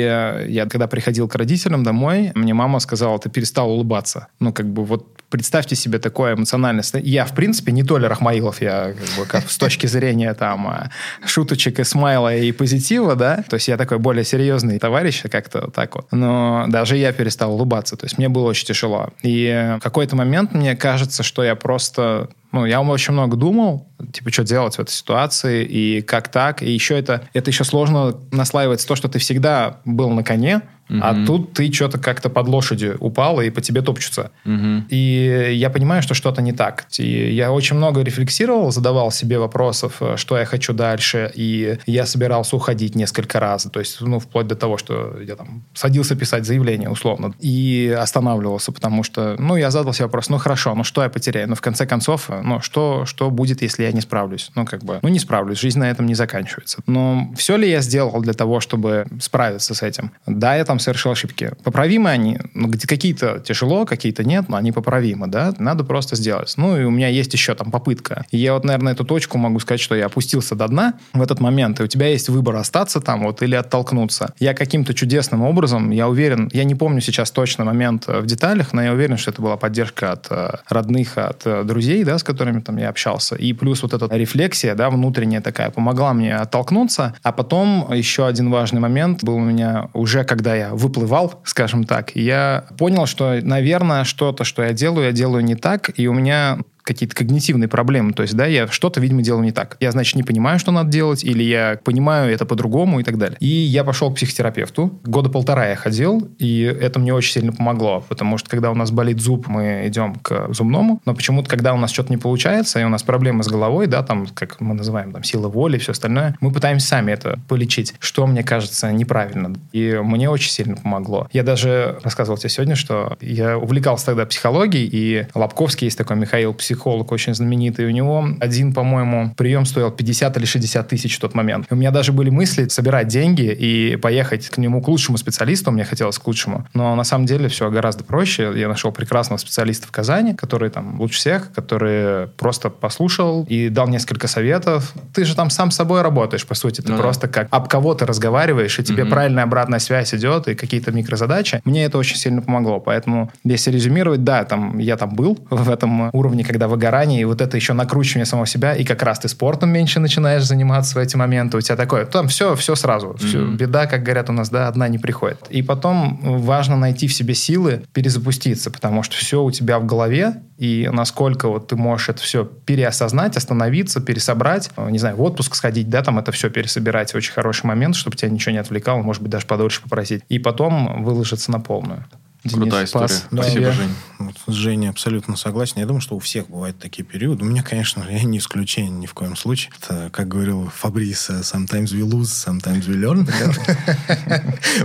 я, когда приходил к родителям домой, мне мама сказала, ты перестал улыбаться. Ну, как бы вот представьте себе такое эмоциональное состояние. Я, в принципе, не Толя Рахмаилов, я как бы как с точки зрения там э, шуточек и смайла и позитива, да, то есть я такой более серьезный товарищ, как-то так вот. Но даже я перестал улыбаться, то есть мне было очень тяжело. И в какой-то момент мне кажется, что я просто ну, я очень много думал, типа, что делать в этой ситуации, и как так. И еще это, это еще сложно наслаивается то, что ты всегда был на коне, Угу. А тут ты что-то как-то под лошадью упал, и по тебе топчутся. Угу. И я понимаю, что что-то не так. И я очень много рефлексировал, задавал себе вопросов, э, что я хочу дальше, и я собирался уходить несколько раз. То есть, ну, вплоть до того, что я там садился писать заявление, условно, и останавливался, потому что, ну, я задал себе вопрос, ну, хорошо, ну, что я потеряю? Ну, в конце концов, э, ну, что, что будет, если я не справлюсь? Ну, как бы, ну, не справлюсь, жизнь на этом не заканчивается. Но все ли я сделал для того, чтобы справиться с этим? Да, я там там совершил ошибки. Поправимы они? Ну, какие-то тяжело, какие-то нет, но они поправимы, да? Надо просто сделать. Ну, и у меня есть еще там попытка. И я вот, наверное, эту точку могу сказать, что я опустился до дна в этот момент, и у тебя есть выбор остаться там вот или оттолкнуться. Я каким-то чудесным образом, я уверен, я не помню сейчас точно момент э, в деталях, но я уверен, что это была поддержка от э, родных, от э, друзей, да, с которыми там я общался. И плюс вот эта рефлексия, да, внутренняя такая, помогла мне оттолкнуться. А потом еще один важный момент был у меня уже, когда я выплывал, скажем так, я понял, что, наверное, что-то, что я делаю, я делаю не так, и у меня какие-то когнитивные проблемы. То есть, да, я что-то, видимо, делаю не так. Я, значит, не понимаю, что надо делать, или я понимаю это по-другому и так далее. И я пошел к психотерапевту. Года полтора я ходил, и это мне очень сильно помогло, потому что когда у нас болит зуб, мы идем к зубному, но почему-то, когда у нас что-то не получается, и у нас проблемы с головой, да, там, как мы называем, там, сила воли, все остальное, мы пытаемся сами это полечить, что, мне кажется, неправильно. И мне очень сильно помогло. Я даже рассказывал тебе сегодня, что я увлекался тогда психологией, и Лобковский есть такой Михаил, психолог очень знаменитый, у него один, по-моему, прием стоил 50 или 60 тысяч в тот момент. И у меня даже были мысли собирать деньги и поехать к нему, к лучшему специалисту, мне хотелось к лучшему. Но на самом деле все гораздо проще. Я нашел прекрасного специалиста в Казани, который там лучше всех, который просто послушал и дал несколько советов. Ты же там сам с собой работаешь, по сути. Ты ну, просто да. как об кого-то разговариваешь, и тебе угу. правильная обратная связь идет, и какие-то микрозадачи. Мне это очень сильно помогло. Поэтому, если резюмировать, да, там я там был (laughs) в этом уровне, когда выгорание, и вот это еще накручивание самого себя, и как раз ты спортом меньше начинаешь заниматься в эти моменты, у тебя такое, там все, все сразу. Все, mm-hmm. Беда, как говорят у нас, да, одна не приходит. И потом важно найти в себе силы перезапуститься, потому что все у тебя в голове, и насколько вот ты можешь это все переосознать, остановиться, пересобрать, не знаю, в отпуск сходить, да, там это все пересобирать, очень хороший момент, чтобы тебя ничего не отвлекало, может быть, даже подольше попросить, и потом выложиться на полную. Денис Крутая история. Да, Спасибо, я, Жень. Вот, с Женей абсолютно согласен. Я думаю, что у всех бывают такие периоды. У меня, конечно, я не исключение ни в коем случае. Это, как говорил Фабрис, sometimes we lose, sometimes we learn.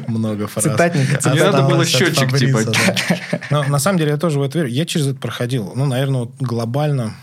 (laughs) Много фраз. Цитатника. Не надо было счетчик, типа. Но на самом деле я тоже в это верю. Я через это проходил. Ну, наверное, глобально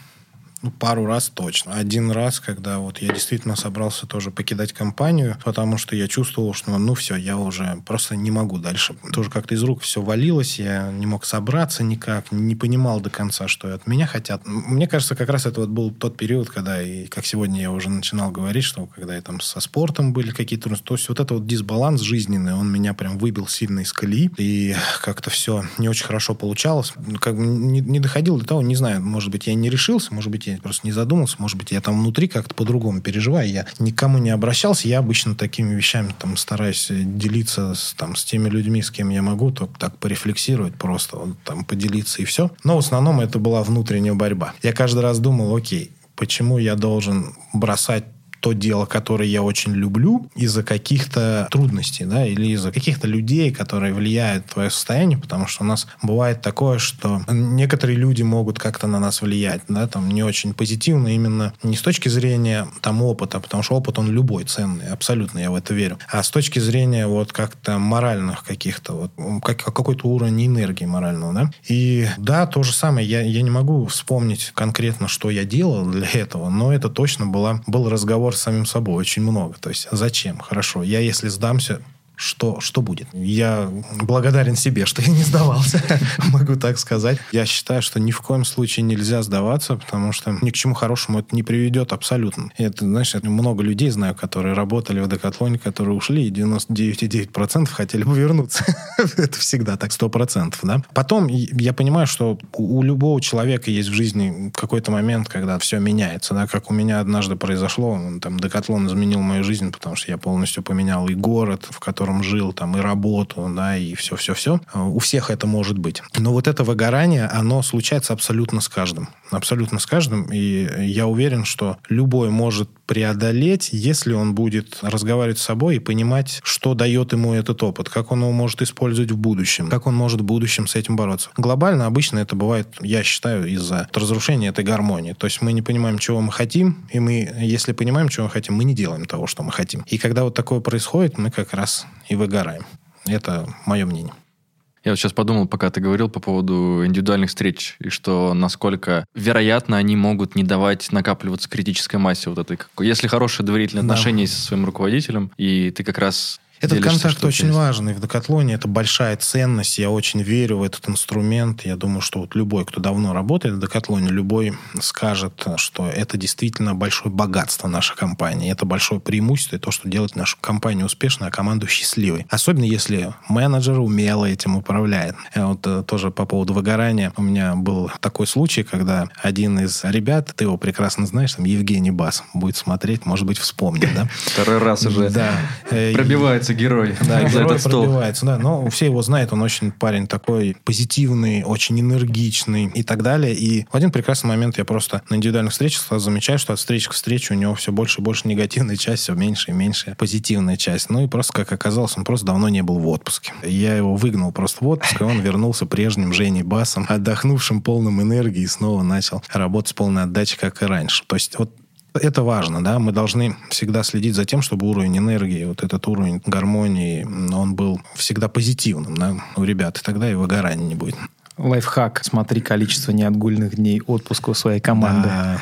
ну, пару раз точно. Один раз, когда вот я действительно собрался тоже покидать компанию, потому что я чувствовал, что ну все, я уже просто не могу дальше. Тоже как-то из рук все валилось, я не мог собраться никак, не понимал до конца, что от меня хотят. Мне кажется, как раз это вот был тот период, когда, и как сегодня я уже начинал говорить, что когда я там со спортом были какие-то трудности, то есть вот этот вот дисбаланс жизненный, он меня прям выбил сильно из колеи, и как-то все не очень хорошо получалось. Как не, не доходил до того, не знаю, может быть, я не решился, может быть, я просто не задумался. Может быть, я там внутри как-то по-другому переживаю. Я никому не обращался. Я обычно такими вещами там стараюсь делиться с, там, с теми людьми, с кем я могу, только так порефлексировать просто, вот, там, поделиться и все. Но в основном это была внутренняя борьба. Я каждый раз думал, окей, почему я должен бросать то дело, которое я очень люблю, из-за каких-то трудностей, да, или из-за каких-то людей, которые влияют на твое состояние, потому что у нас бывает такое, что некоторые люди могут как-то на нас влиять, да, там не очень позитивно именно не с точки зрения там опыта, потому что опыт он любой ценный, абсолютно я в это верю, а с точки зрения вот как-то моральных каких-то вот как, какой-то уровень энергии морального, да. И да, то же самое, я, я не могу вспомнить конкретно, что я делал для этого, но это точно была, был разговор разговор с самим собой очень много. То есть зачем? Хорошо, я если сдамся, что, что будет. Я благодарен себе, что я не сдавался, (laughs) могу так сказать. Я считаю, что ни в коем случае нельзя сдаваться, потому что ни к чему хорошему это не приведет абсолютно. Это, знаешь, много людей знаю, которые работали в Декатлоне, которые ушли, и 99,9% хотели бы вернуться. (laughs) это всегда так, 100%. Да? Потом я понимаю, что у любого человека есть в жизни какой-то момент, когда все меняется. Да? Как у меня однажды произошло, там, Декатлон изменил мою жизнь, потому что я полностью поменял и город, в котором котором жил, там, и работу, да, и все-все-все. У всех это может быть. Но вот это выгорание, оно случается абсолютно с каждым. Абсолютно с каждым. И я уверен, что любой может преодолеть, если он будет разговаривать с собой и понимать, что дает ему этот опыт, как он его может использовать в будущем, как он может в будущем с этим бороться. Глобально обычно это бывает, я считаю, из-за разрушения этой гармонии. То есть мы не понимаем, чего мы хотим, и мы, если понимаем, чего мы хотим, мы не делаем того, что мы хотим. И когда вот такое происходит, мы как раз и выгораем. Это мое мнение. Я вот сейчас подумал, пока ты говорил по поводу индивидуальных встреч, и что насколько вероятно они могут не давать накапливаться критической массе вот этой. Если хорошие доверительные да. отношения со своим руководителем, и ты как раз этот контакт очень есть. важный в Декатлоне. Это большая ценность. Я очень верю в этот инструмент. Я думаю, что вот любой, кто давно работает в Декатлоне, любой скажет, что это действительно большое богатство нашей компании. Это большое преимущество и то, что делает нашу компанию успешной, а команду счастливой. Особенно если менеджер умело этим управляет. И вот э, тоже по поводу выгорания. У меня был такой случай, когда один из ребят, ты его прекрасно знаешь, там Евгений Бас, будет смотреть, может быть, вспомнит, да? Второй раз уже да. пробивается пробивается герой. Да, герой пробивается, да. Но все его знают, он очень парень такой позитивный, очень энергичный и так далее. И в один прекрасный момент я просто на индивидуальных встречах замечаю, что от встречи к встрече у него все больше и больше негативная часть, все меньше и меньше позитивная часть. Ну и просто, как оказалось, он просто давно не был в отпуске. Я его выгнал просто в отпуск, и он вернулся прежним Женей Басом, отдохнувшим, полным энергии, и снова начал работать с полной отдачей, как и раньше. То есть вот это важно, да, мы должны всегда следить за тем, чтобы уровень энергии, вот этот уровень гармонии, он был всегда позитивным, да, у ребят, и тогда и выгорания не будет лайфхак. Смотри количество неотгульных дней отпуска у своей команды. Да.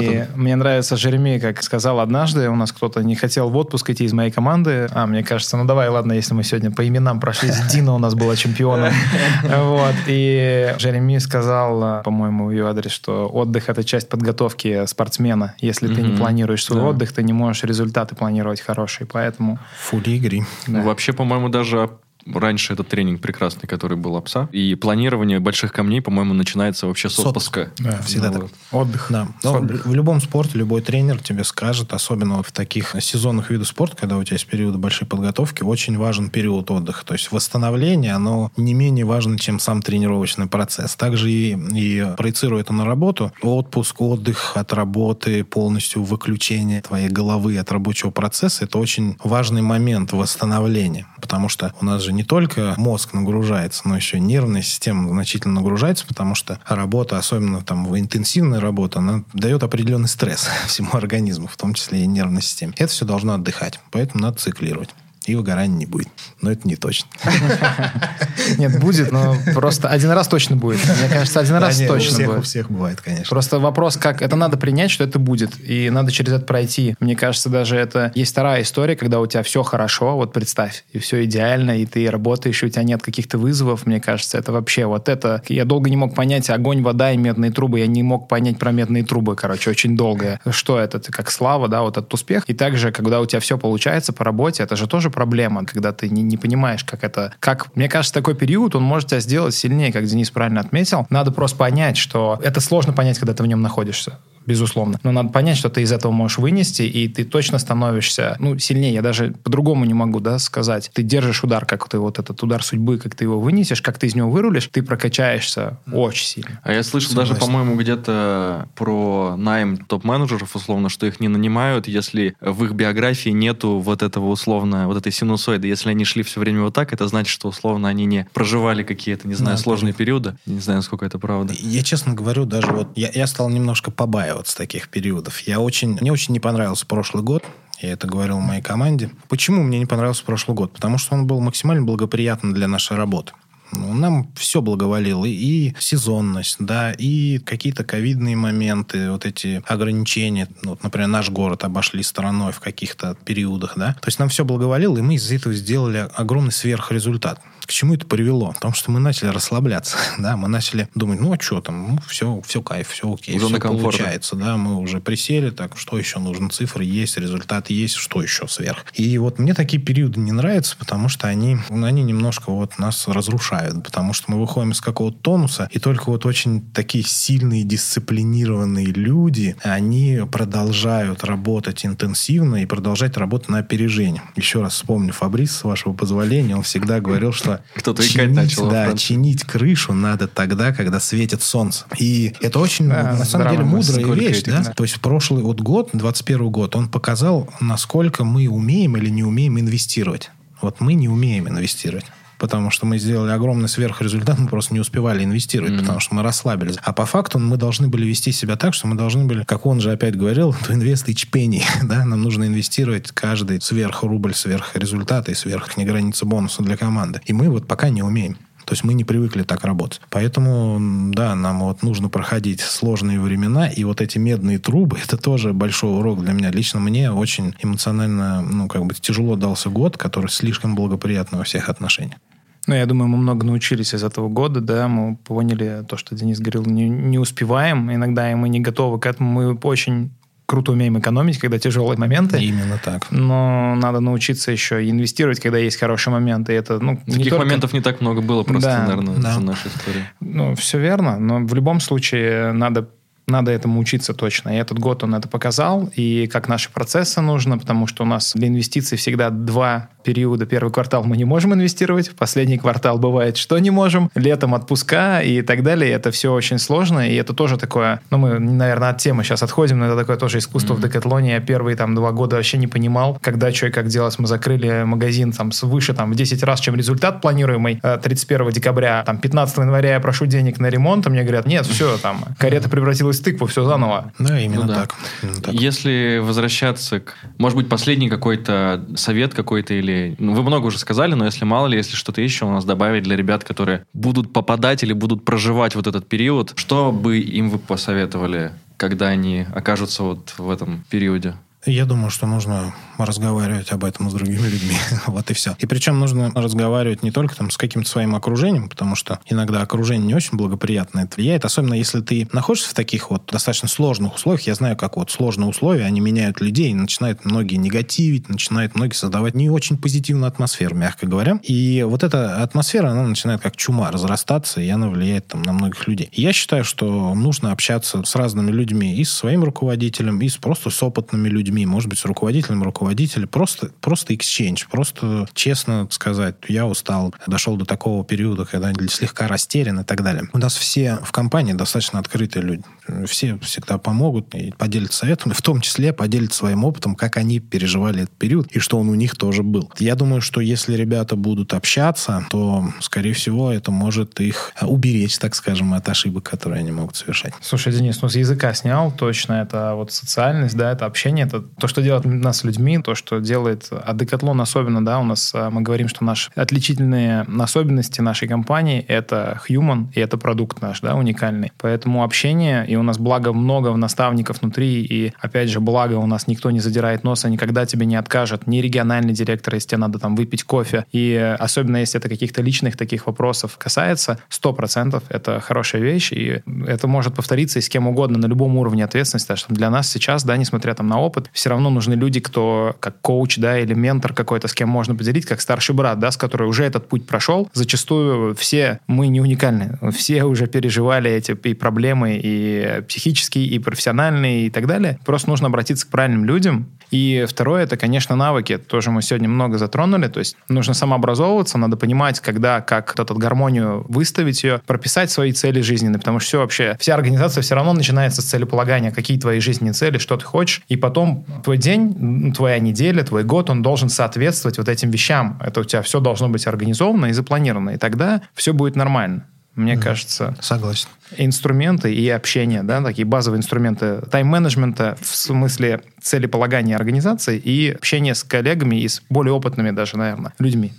И мне нравится Жереми, как сказал однажды, у нас кто-то не хотел в отпуск идти из моей команды. А, мне кажется, ну давай, ладно, если мы сегодня по именам прошлись. Дина у нас была чемпионом. (laughs) Вот. И Жереми сказал, по-моему, в ее адрес, что отдых — это часть подготовки спортсмена. Если ты не планируешь свой отдых, ты не можешь результаты планировать хорошие. Поэтому... Фули игри. Вообще, по-моему, даже раньше этот тренинг прекрасный, который был ОПСА. И планирование больших камней, по-моему, начинается вообще с, с отпуска. Да, всегда ну, так. Отдых. Да. Но в любом спорте любой тренер тебе скажет, особенно в таких сезонных видах спорта, когда у тебя есть периоды большой подготовки, очень важен период отдыха. То есть восстановление, оно не менее важно, чем сам тренировочный процесс. Также и, и проецируя это на работу, отпуск, отдых от работы, полностью выключение твоей головы от рабочего процесса, это очень важный момент восстановления. Потому что у нас же не только мозг нагружается, но еще нервная система значительно нагружается, потому что работа, особенно там интенсивная работа, она дает определенный стресс (laughs) всему организму, в том числе и нервной системе. Это все должно отдыхать, поэтому надо циклировать и выгорания не будет. Но это не точно. (laughs) Нет, будет, но просто один раз точно будет. Мне кажется, один раз точно будет. У всех бывает, конечно. Просто вопрос, как это надо принять, что это будет, и надо через это пройти. Мне кажется, даже это есть вторая история, когда у тебя все хорошо, вот представь, и все идеально, и ты работаешь, и у тебя нет каких-то вызовов. Мне кажется, это вообще вот это. Я долго не мог понять огонь, вода и медные трубы. Я не мог понять про медные трубы, короче, очень долго. Что это? Ты как слава, да, вот этот успех. И также, когда у тебя все получается по работе, это же тоже проблема, когда ты не, не понимаешь, как это... Как, мне кажется, такой период, он может тебя сделать сильнее, как Денис правильно отметил. Надо просто понять, что это сложно понять, когда ты в нем находишься безусловно. Но надо понять, что ты из этого можешь вынести, и ты точно становишься, ну, сильнее. Я даже по-другому не могу, да, сказать. Ты держишь удар, как ты вот этот удар судьбы, как ты его вынесешь, как ты из него вырулишь, ты прокачаешься очень сильно. А я слышал Согласен. даже, по-моему, где-то про найм топ-менеджеров, условно, что их не нанимают, если в их биографии нету вот этого условно, вот этой синусоиды. Если они шли все время вот так, это значит, что условно они не проживали какие-то, не знаю, да, сложные периоды. Не знаю, насколько это правда. Я честно говорю, даже вот я, я стал немножко побаиваться вот таких периодов. Я очень, мне очень не понравился прошлый год. Я это говорил моей команде. Почему мне не понравился прошлый год? Потому что он был максимально благоприятен для нашей работы. Ну, нам все благоволило. И сезонность, да, и какие-то ковидные моменты, вот эти ограничения. Ну, вот, например, наш город обошли стороной в каких-то периодах, да. То есть нам все благоволило, и мы из-за этого сделали огромный сверхрезультат. К чему это привело? Потому что мы начали расслабляться, (laughs) да, мы начали думать, ну, а что там, ну, все, все кайф, все окей, Зона все комфорта. получается, да, мы уже присели, так, что еще нужно, цифры есть, результаты есть, что еще сверх. И вот мне такие периоды не нравятся, потому что они, ну, они немножко вот нас разрушают, потому что мы выходим из какого-то тонуса, и только вот очень такие сильные, дисциплинированные люди, они продолжают работать интенсивно и продолжать работать на опережение. Еще раз вспомню Фабрис, с вашего позволения, он всегда говорил, что (laughs) кто-то чинить, начал. Да, чинить крышу надо тогда, когда светит солнце. И это очень, да, на самом деле, мудрая вещь. Этих, да? да? То есть прошлый вот год, 21 год, он показал, насколько мы умеем или не умеем инвестировать. Вот мы не умеем инвестировать потому что мы сделали огромный сверхрезультат, мы просто не успевали инвестировать, mm-hmm. потому что мы расслабились. А по факту мы должны были вести себя так, что мы должны были, как он же опять говорил, (laughs) to invest each penny, (laughs) да, нам нужно инвестировать каждый сверх рубль, сверх результата и сверх не границы бонуса для команды. И мы вот пока не умеем. То есть мы не привыкли так работать. Поэтому, да, нам вот нужно проходить сложные времена, и вот эти медные трубы, это тоже большой урок для меня. Лично мне очень эмоционально, ну, как бы тяжело дался год, который слишком благоприятный во всех отношениях. Ну, я думаю, мы много научились из этого года, да, мы поняли то, что Денис говорил, не, не успеваем, иногда и мы не готовы к этому, мы очень круто умеем экономить, когда тяжелые моменты. Именно так. Но надо научиться еще инвестировать, когда есть хорошие моменты. И это, ну, Таких не только... моментов не так много было просто, да, наверное, да. за нашу историю. Ну, все верно, но в любом случае надо надо этому учиться точно. И этот год он это показал, и как наши процессы нужно, потому что у нас для инвестиций всегда два периода. Первый квартал мы не можем инвестировать, в последний квартал бывает, что не можем, летом отпуска и так далее. Это все очень сложно, и это тоже такое, ну, мы, наверное, от темы сейчас отходим, но это такое тоже искусство mm-hmm. в Декатлоне. Я первые там два года вообще не понимал, когда что и как делать. Мы закрыли магазин там свыше там в 10 раз, чем результат планируемый 31 э, декабря. Там 15 января я прошу денег на ремонт, а мне говорят, нет, все, там, карета превратилась в тыкву, все заново. Да, именно, ну, да. Так, именно так. Если возвращаться к, может быть, последний какой-то совет какой-то или... Ну, вы много уже сказали, но если мало ли, если что-то еще у нас добавить для ребят, которые будут попадать или будут проживать вот этот период, что бы им вы посоветовали, когда они окажутся вот в этом периоде? Я думаю, что нужно разговаривать об этом с другими людьми. (laughs) вот и все. И причем нужно разговаривать не только там с каким-то своим окружением, потому что иногда окружение не очень благоприятно это влияет, особенно если ты находишься в таких вот достаточно сложных условиях. Я знаю, как вот сложные условия, они меняют людей, начинают многие негативить, начинают многие создавать не очень позитивную атмосферу, мягко говоря. И вот эта атмосфера, она начинает как чума разрастаться, и она влияет там на многих людей. И я считаю, что нужно общаться с разными людьми, и с своим руководителем, и с просто с опытными людьми, может быть, с руководителем руководителя, просто, просто exchange, просто честно сказать, я устал, дошел до такого периода, когда слегка растерян и так далее. У нас все в компании достаточно открытые люди. Все всегда помогут и поделятся советами, в том числе поделятся своим опытом, как они переживали этот период и что он у них тоже был. Я думаю, что если ребята будут общаться, то, скорее всего, это может их уберечь, так скажем, от ошибок, которые они могут совершать. Слушай, Денис, ну с языка снял, точно, это вот социальность, да, это общение, это то, что делает нас людьми, то, что делает, а Декатлон особенно, да, у нас а, мы говорим, что наши отличительные особенности нашей компании — это human, и это продукт наш, да, уникальный. Поэтому общение, и у нас благо много наставников внутри, и опять же, благо у нас никто не задирает носа, никогда тебе не откажет, ни региональный директор, если тебе надо там выпить кофе, и особенно если это каких-то личных таких вопросов касается, 100% это хорошая вещь, и это может повториться и с кем угодно на любом уровне ответственности, потому что для нас сейчас, да, несмотря там на опыт, все равно нужны люди, кто как коуч, да, или ментор какой-то, с кем можно поделить, как старший брат, да, с которой уже этот путь прошел. Зачастую все мы не уникальны. Все уже переживали эти и проблемы, и психические, и профессиональные, и так далее. Просто нужно обратиться к правильным людям. И второе, это, конечно, навыки. Тоже мы сегодня много затронули. То есть нужно самообразовываться, надо понимать, когда, как этот гармонию выставить ее, прописать свои цели жизненные, потому что все вообще, вся организация все равно начинается с целеполагания, какие твои жизненные цели, что ты хочешь, и потом твой день, твоя неделя, твой год, он должен соответствовать вот этим вещам. Это у тебя все должно быть организовано и запланировано. И тогда все будет нормально. Мне mm, кажется. Согласен. Инструменты и общение, да, такие базовые инструменты тайм-менеджмента в смысле целеполагания организации и общение с коллегами и с более опытными даже, наверное, людьми.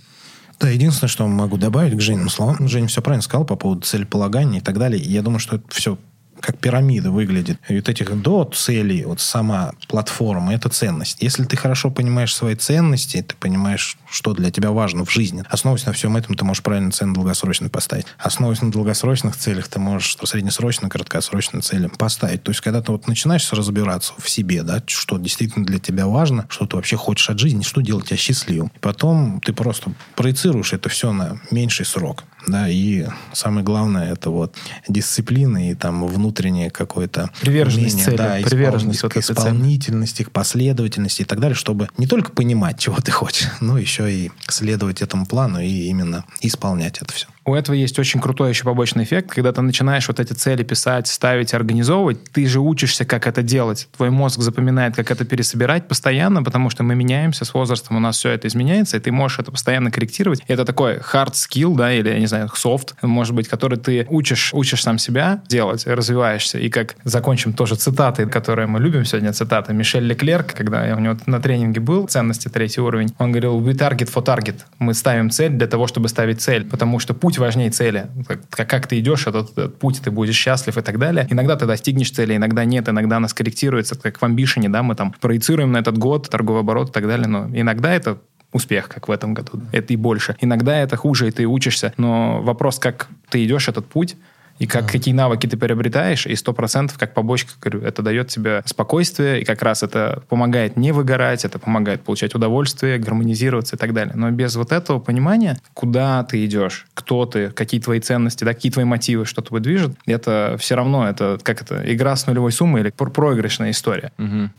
Да, единственное, что могу добавить к Жене словам, Женя все правильно сказал по поводу целеполагания и так далее. Я думаю, что это все как пирамида выглядит. И вот этих до целей, вот сама платформа, это ценность. Если ты хорошо понимаешь свои ценности, ты понимаешь, что для тебя важно в жизни, основываясь на всем этом, ты можешь правильно цены долгосрочно поставить. Основываясь на долгосрочных целях, ты можешь среднесрочно, краткосрочно цели поставить. То есть, когда ты вот начинаешь разбираться в себе, да, что действительно для тебя важно, что ты вообще хочешь от жизни, что делать тебя счастливым. Потом ты просто проецируешь это все на меньший срок да, и самое главное это вот дисциплина и там внутреннее какое-то приверженность умение, цели, да, приверженность испол... к исполнительности, к последовательности и так далее, чтобы не только понимать, чего ты хочешь, но еще и следовать этому плану и именно исполнять это все. У этого есть очень крутой еще побочный эффект, когда ты начинаешь вот эти цели писать, ставить, организовывать, ты же учишься, как это делать. Твой мозг запоминает, как это пересобирать постоянно, потому что мы меняемся с возрастом, у нас все это изменяется, и ты можешь это постоянно корректировать. Это такой hard skill, да, или, я не знаю, soft, может быть, который ты учишь, учишь сам себя делать, развиваешься. И как закончим тоже цитаты, которые мы любим сегодня, цитаты Мишель Леклерк, когда я у него на тренинге был, ценности третий уровень, он говорил, we target for target. Мы ставим цель для того, чтобы ставить цель, потому что путь важнее цели. Как, как ты идешь этот, этот путь, ты будешь счастлив и так далее. Иногда ты достигнешь цели, иногда нет, иногда она скорректируется, как в амбишене, да, мы там проецируем на этот год торговый оборот и так далее, но иногда это успех, как в этом году. Это и больше. Иногда это хуже, и ты учишься. Но вопрос, как ты идешь этот путь, И как, какие навыки ты приобретаешь, и 100% как побочка, говорю, это дает тебе спокойствие, и как раз это помогает не выгорать, это помогает получать удовольствие, гармонизироваться и так далее. Но без вот этого понимания, куда ты идешь, кто ты, какие твои ценности, да, какие твои мотивы, что тобой движет, это все равно, это как это, игра с нулевой суммой или проигрышная история. Угу.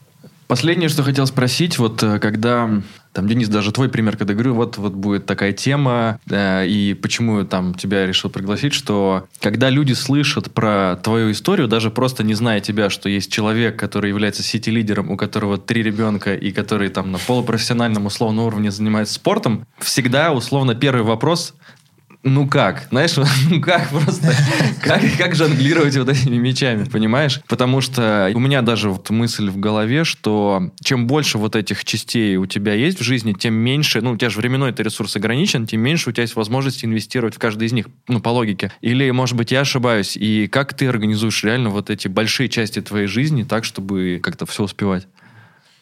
Последнее, что хотел спросить, вот э, когда, там, Денис, даже твой пример, когда говорю, вот, вот будет такая тема, э, и почему там тебя решил пригласить, что когда люди слышат про твою историю, даже просто не зная тебя, что есть человек, который является сити-лидером, у которого три ребенка, и который там на полупрофессиональном условном уровне занимается спортом, всегда условно первый вопрос – ну как, знаешь, (laughs) ну как просто, как, как жонглировать вот этими мечами, понимаешь? Потому что у меня даже вот мысль в голове, что чем больше вот этих частей у тебя есть в жизни, тем меньше, ну, у тебя же временной это ресурс ограничен, тем меньше у тебя есть возможность инвестировать в каждый из них, ну, по логике. Или, может быть, я ошибаюсь, и как ты организуешь реально вот эти большие части твоей жизни так, чтобы как-то все успевать?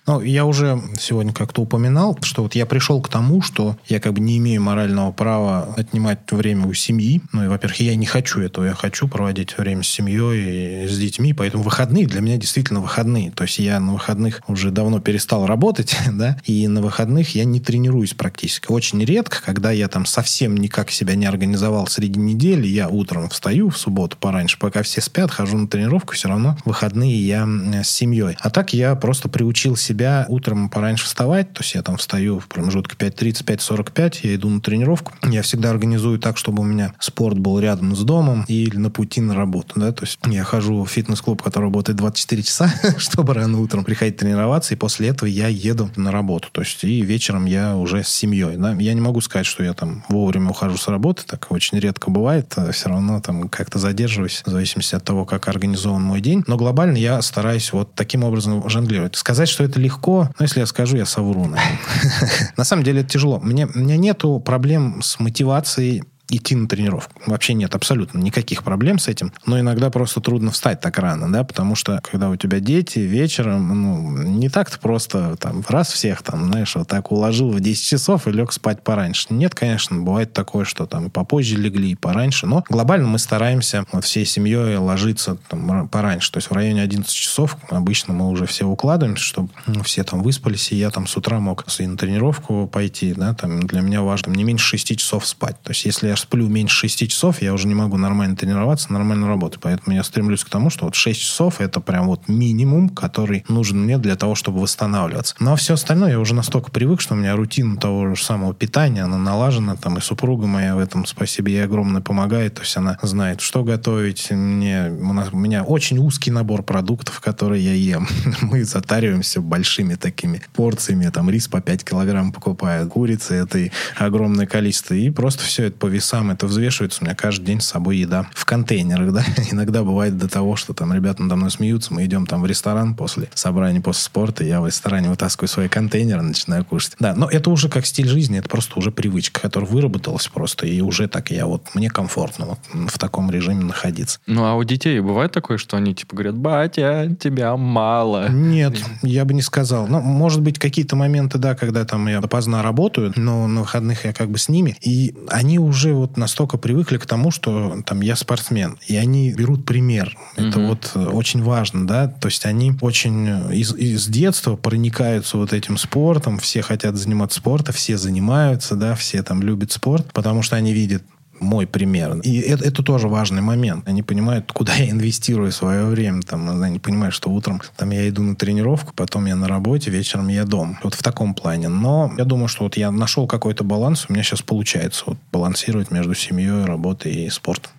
Ну, я уже сегодня как-то упоминал, что вот я пришел к тому, что я как бы не имею морального права отнимать время у семьи. Ну, и, во-первых, я не хочу этого. Я хочу проводить время с семьей и с детьми. Поэтому выходные для меня действительно выходные. То есть я на выходных уже давно перестал работать, (laughs) да, и на выходных я не тренируюсь практически. Очень редко, когда я там совсем никак себя не организовал среди недели, я утром встаю в субботу пораньше, пока все спят, хожу на тренировку, все равно выходные я с семьей. А так я просто приучил себя себя утром пораньше вставать, то есть я там встаю в промежутке 5.30, 5.45, я иду на тренировку. Я всегда организую так, чтобы у меня спорт был рядом с домом или на пути на работу, да, то есть я хожу в фитнес-клуб, который работает 24 часа, (laughs) чтобы рано утром приходить тренироваться, и после этого я еду на работу, то есть и вечером я уже с семьей, да. Я не могу сказать, что я там вовремя ухожу с работы, так очень редко бывает, а все равно там как-то задерживаюсь, в зависимости от того, как организован мой день, но глобально я стараюсь вот таким образом жонглировать. Сказать, что это легко, но если я скажу, я совру. (laughs) На самом деле это тяжело. Мне, у меня нету проблем с мотивацией идти на тренировку. Вообще нет абсолютно никаких проблем с этим. Но иногда просто трудно встать так рано, да, потому что когда у тебя дети вечером, ну, не так-то просто там раз всех там, знаешь, вот так уложил в 10 часов и лег спать пораньше. Нет, конечно, бывает такое, что там попозже легли и пораньше, но глобально мы стараемся вот всей семьей ложиться там пораньше. То есть в районе 11 часов обычно мы уже все укладываемся, чтобы ну, все там выспались, и я там с утра мог и на тренировку пойти, да, там для меня важно не меньше 6 часов спать. То есть если я сплю меньше 6 часов, я уже не могу нормально тренироваться, нормально работать. Поэтому я стремлюсь к тому, что вот 6 часов это прям вот минимум, который нужен мне для того, чтобы восстанавливаться. Ну а все остальное я уже настолько привык, что у меня рутина того же самого питания, она налажена, там и супруга моя в этом, спасибо, ей огромное помогает, то есть она знает, что готовить. Мне, у, нас, у меня очень узкий набор продуктов, которые я ем. (laughs) Мы затариваемся большими такими порциями, там рис по 5 килограмм покупаю, курицы это огромное количество, и просто все это по весам это взвешивается. У меня каждый день с собой еда в контейнерах, да. (laughs) Иногда бывает до того, что там ребята надо мной смеются, мы идем там в ресторан после собрания, после спорта, я в ресторане вытаскиваю свои контейнеры, начинаю кушать. Да, но это уже как стиль жизни, это просто уже привычка, которая выработалась просто, и уже так я вот, мне комфортно вот в таком режиме находиться. Ну, а у детей бывает такое, что они типа говорят, батя, тебя мало? Нет, я бы не сказал. Ну, может быть, какие-то моменты, да, когда там я допоздна работаю, но на выходных я как бы с ними, и они уже вот настолько привыкли к тому, что там я спортсмен, и они берут пример. Mm-hmm. Это вот э, очень важно, да, то есть они очень э, из, из детства проникаются вот этим спортом, все хотят заниматься спортом, все занимаются, да, все там любят спорт, потому что они видят мой пример. И это, это тоже важный момент. Они понимают, куда я инвестирую свое время. Там, они понимают, что утром там, я иду на тренировку, потом я на работе, вечером я дома. Вот в таком плане. Но я думаю, что вот я нашел какой-то баланс, у меня сейчас получается вот, балансировать между семьей, работой и спортом.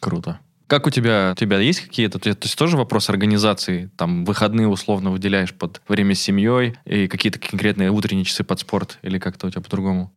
Круто. Как у тебя, у тебя есть какие-то, то есть тоже вопрос организации, там выходные условно выделяешь под время с семьей и какие-то конкретные утренние часы под спорт или как-то у тебя по-другому?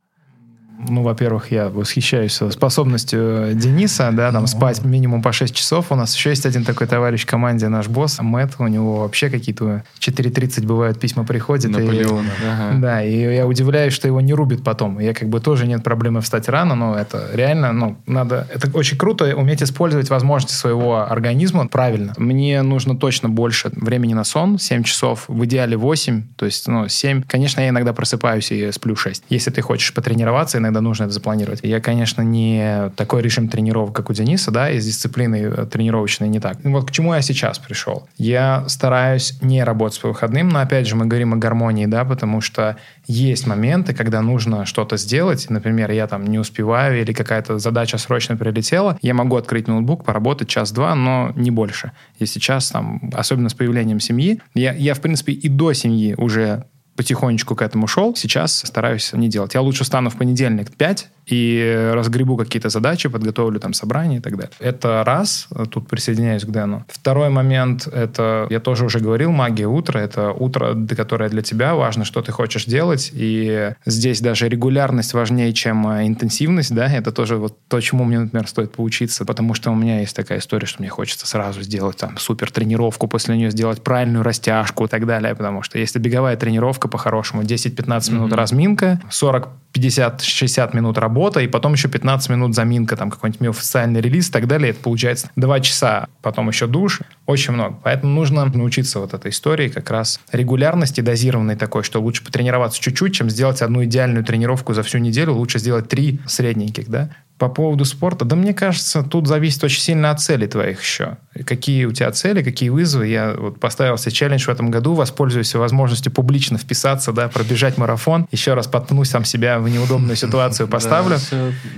Ну, во-первых, я восхищаюсь способностью Дениса, да, там спать минимум по 6 часов. У нас еще есть один такой товарищ в команде, наш босс, Мэтт, у него вообще какие-то 4.30 бывают письма приходят. Наполеона, и, ага. Да, и я удивляюсь, что его не рубит потом. Я как бы тоже нет проблемы встать рано, но это реально, ну, надо... Это очень круто уметь использовать возможности своего организма правильно. Мне нужно точно больше времени на сон, 7 часов, в идеале 8, то есть, ну, 7. Конечно, я иногда просыпаюсь и сплю 6. Если ты хочешь потренироваться, иногда нужно это запланировать. Я, конечно, не такой режим тренировок, как у Дениса, да, из дисциплины э, тренировочной не так. Вот к чему я сейчас пришел. Я стараюсь не работать по выходным, но, опять же, мы говорим о гармонии, да, потому что есть моменты, когда нужно что-то сделать. Например, я там не успеваю или какая-то задача срочно прилетела. Я могу открыть ноутбук, поработать час-два, но не больше. И сейчас, там, особенно с появлением семьи, я, я, в принципе, и до семьи уже потихонечку к этому шел. Сейчас стараюсь не делать. Я лучше стану в понедельник в 5 и разгребу какие-то задачи, подготовлю там собрание и так далее. Это раз, тут присоединяюсь к Дэну. Второй момент, это, я тоже уже говорил, магия утра, это утро, которое для тебя важно, что ты хочешь делать, и здесь даже регулярность важнее, чем а, интенсивность, да, это тоже вот то, чему мне, например, стоит поучиться, потому что у меня есть такая история, что мне хочется сразу сделать там супер тренировку, после нее сделать правильную растяжку и так далее, потому что если беговая тренировка по-хорошему, 10-15 минут mm-hmm. разминка, 40 50-60 минут работа, и потом еще 15 минут заминка, там какой-нибудь официальный релиз и так далее. Это получается 2 часа, потом еще душ. Очень много. Поэтому нужно научиться вот этой истории как раз регулярности дозированной такой, что лучше потренироваться чуть-чуть, чем сделать одну идеальную тренировку за всю неделю. Лучше сделать три средненьких, да? По поводу спорта, да мне кажется, тут зависит очень сильно от целей твоих еще. Какие у тебя цели, какие вызовы. Я вот поставил себе челлендж в этом году, воспользуюсь возможностью публично вписаться, да, пробежать марафон. Еще раз подпнусь сам себя в неудобную ситуацию (laughs) поставлю.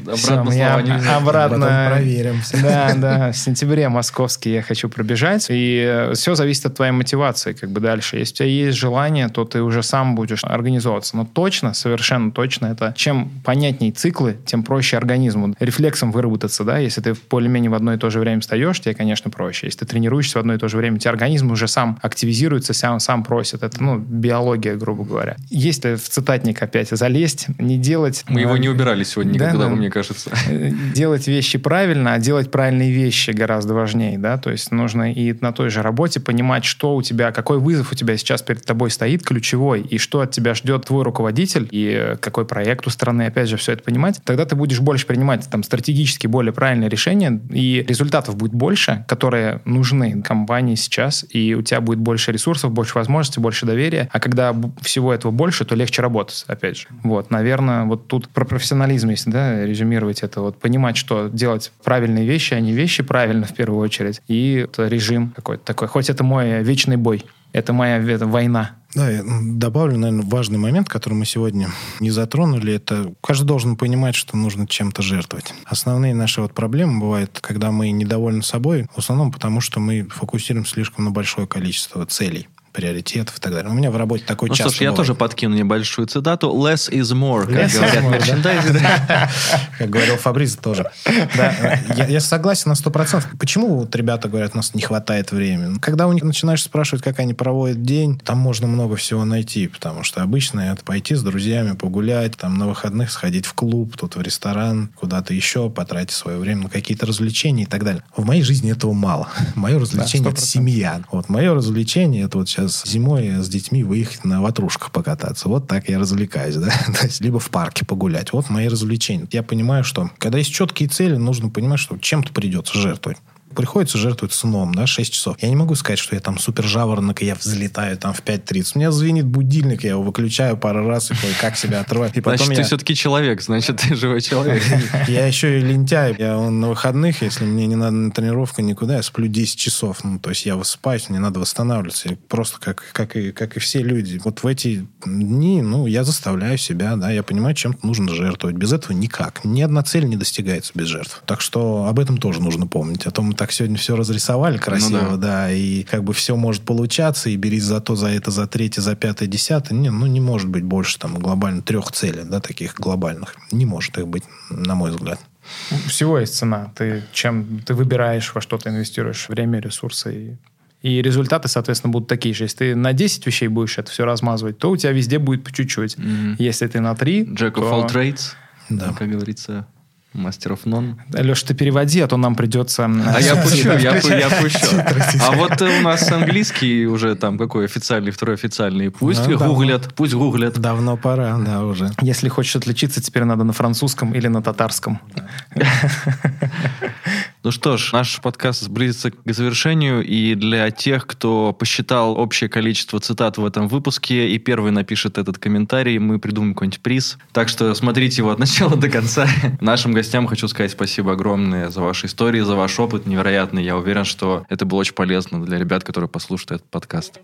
Обратно я обратно... проверим. Да, (laughs) да, в сентябре московский я хочу пробежать. И все зависит от твоей мотивации как бы дальше. Если у тебя есть желание, то ты уже сам будешь организовываться. Но точно, совершенно точно, это чем понятнее циклы, тем проще организму рефлексом выработаться, да, если ты более-менее в одно и то же время встаешь, тебе, конечно, проще. Если ты тренируешься в одно и то же время, у организм уже сам активизируется, сам, сам просит. Это, ну, биология, грубо говоря. Если в цитатник опять залезть, не делать... Мы его не убирали сегодня никогда, да, мне кажется. Э, делать вещи правильно, а делать правильные вещи гораздо важнее, да, то есть нужно и на той же работе понимать, что у тебя, какой вызов у тебя сейчас перед тобой стоит, ключевой, и что от тебя ждет твой руководитель, и какой проект у страны, опять же, все это понимать, тогда ты будешь больше принимать там стратегически более правильное решение, и результатов будет больше, которые нужны компании сейчас, и у тебя будет больше ресурсов, больше возможностей, больше доверия. А когда всего этого больше, то легче работать, опять же. Вот, наверное, вот тут про профессионализм, если да, резюмировать это, вот понимать, что делать правильные вещи, а не вещи правильно в первую очередь, и режим какой-то такой. Хоть это мой вечный бой, это моя это война. Да, я добавлю, наверное, важный момент, который мы сегодня не затронули. Это каждый должен понимать, что нужно чем-то жертвовать. Основные наши вот проблемы бывают, когда мы недовольны собой, в основном потому, что мы фокусируем слишком на большое количество целей приоритетов и так далее. У меня в работе такой ну, часто слушай, я тоже подкину небольшую цитату. Less is more, как Less говорят в мерчендайзе. (laughs) Как говорил Фабриз тоже. Я согласен на сто процентов. Почему вот ребята говорят, у нас не хватает времени? Когда у них начинаешь спрашивать, как они проводят день, там можно много всего найти, потому что обычно это пойти с друзьями погулять, там на выходных сходить в клуб, тут в ресторан, куда-то еще, потратить свое время на какие-то развлечения и так далее. В моей жизни этого мало. (laughs) Мое развлечение это семья. Вот мое развлечение это вот сейчас с зимой с детьми выехать на ватрушках покататься. Вот так я развлекаюсь, (laughs) да. То есть, либо в парке погулять. Вот мои развлечения. Я понимаю, что когда есть четкие цели, нужно понимать, что чем-то придется жертвовать приходится жертвовать сном, да, 6 часов. Я не могу сказать, что я там супер жаворонок, и я взлетаю там в 5.30. У меня звенит будильник, я его выключаю пару раз и как себя отрываю. И потом значит, я... ты все-таки человек, значит, ты живой человек. (laughs) Я еще и лентяй. Я на выходных, если мне не надо на тренировку никуда, я сплю 10 часов. Ну, то есть я высыпаюсь, мне надо восстанавливаться. Просто как, как, и, как и все люди. Вот в эти дни, ну, я заставляю себя, да, я понимаю, чем-то нужно жертвовать. Без этого никак. Ни одна цель не достигается без жертв. Так что об этом тоже нужно помнить. О том мы так так сегодня все разрисовали красиво, ну, да. да, и как бы все может получаться, и берись за то, за это, за третье, за пятое, десятое. Не, ну, не может быть больше там глобально трех целей, да, таких глобальных. Не может их быть, на мой взгляд. Всего есть цена. Ты чем ты выбираешь, во что ты инвестируешь время, ресурсы и и результаты, соответственно, будут такие же. Если ты на 10 вещей будешь это все размазывать, то у тебя везде будет по чуть-чуть. Mm-hmm. Если ты на 3... Jack то... of all trades, да. как говорится. Мастеров нон. Леш, ты переводи, а то нам придется... А я пущу, я, я пущу. (laughs) А вот у нас английский уже там какой официальный, второй официальный. Пусть ну, гуглят, давно, пусть гуглят. Давно пора, да, уже. Если хочешь отличиться, теперь надо на французском или на татарском. (laughs) Ну что ж, наш подкаст близится к завершению, и для тех, кто посчитал общее количество цитат в этом выпуске и первый напишет этот комментарий, мы придумаем какой-нибудь приз. Так что смотрите его от начала до конца. (laughs) Нашим гостям хочу сказать спасибо огромное за ваши истории, за ваш опыт невероятный. Я уверен, что это было очень полезно для ребят, которые послушают этот подкаст.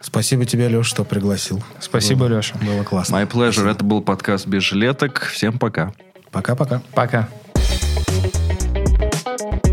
Спасибо тебе, Леша, что пригласил. Спасибо, было, Леша. Было классно. My pleasure. Спасибо. Это был подкаст без жилеток. Всем пока. Пока-пока. Пока. -пока. пока. Thank you.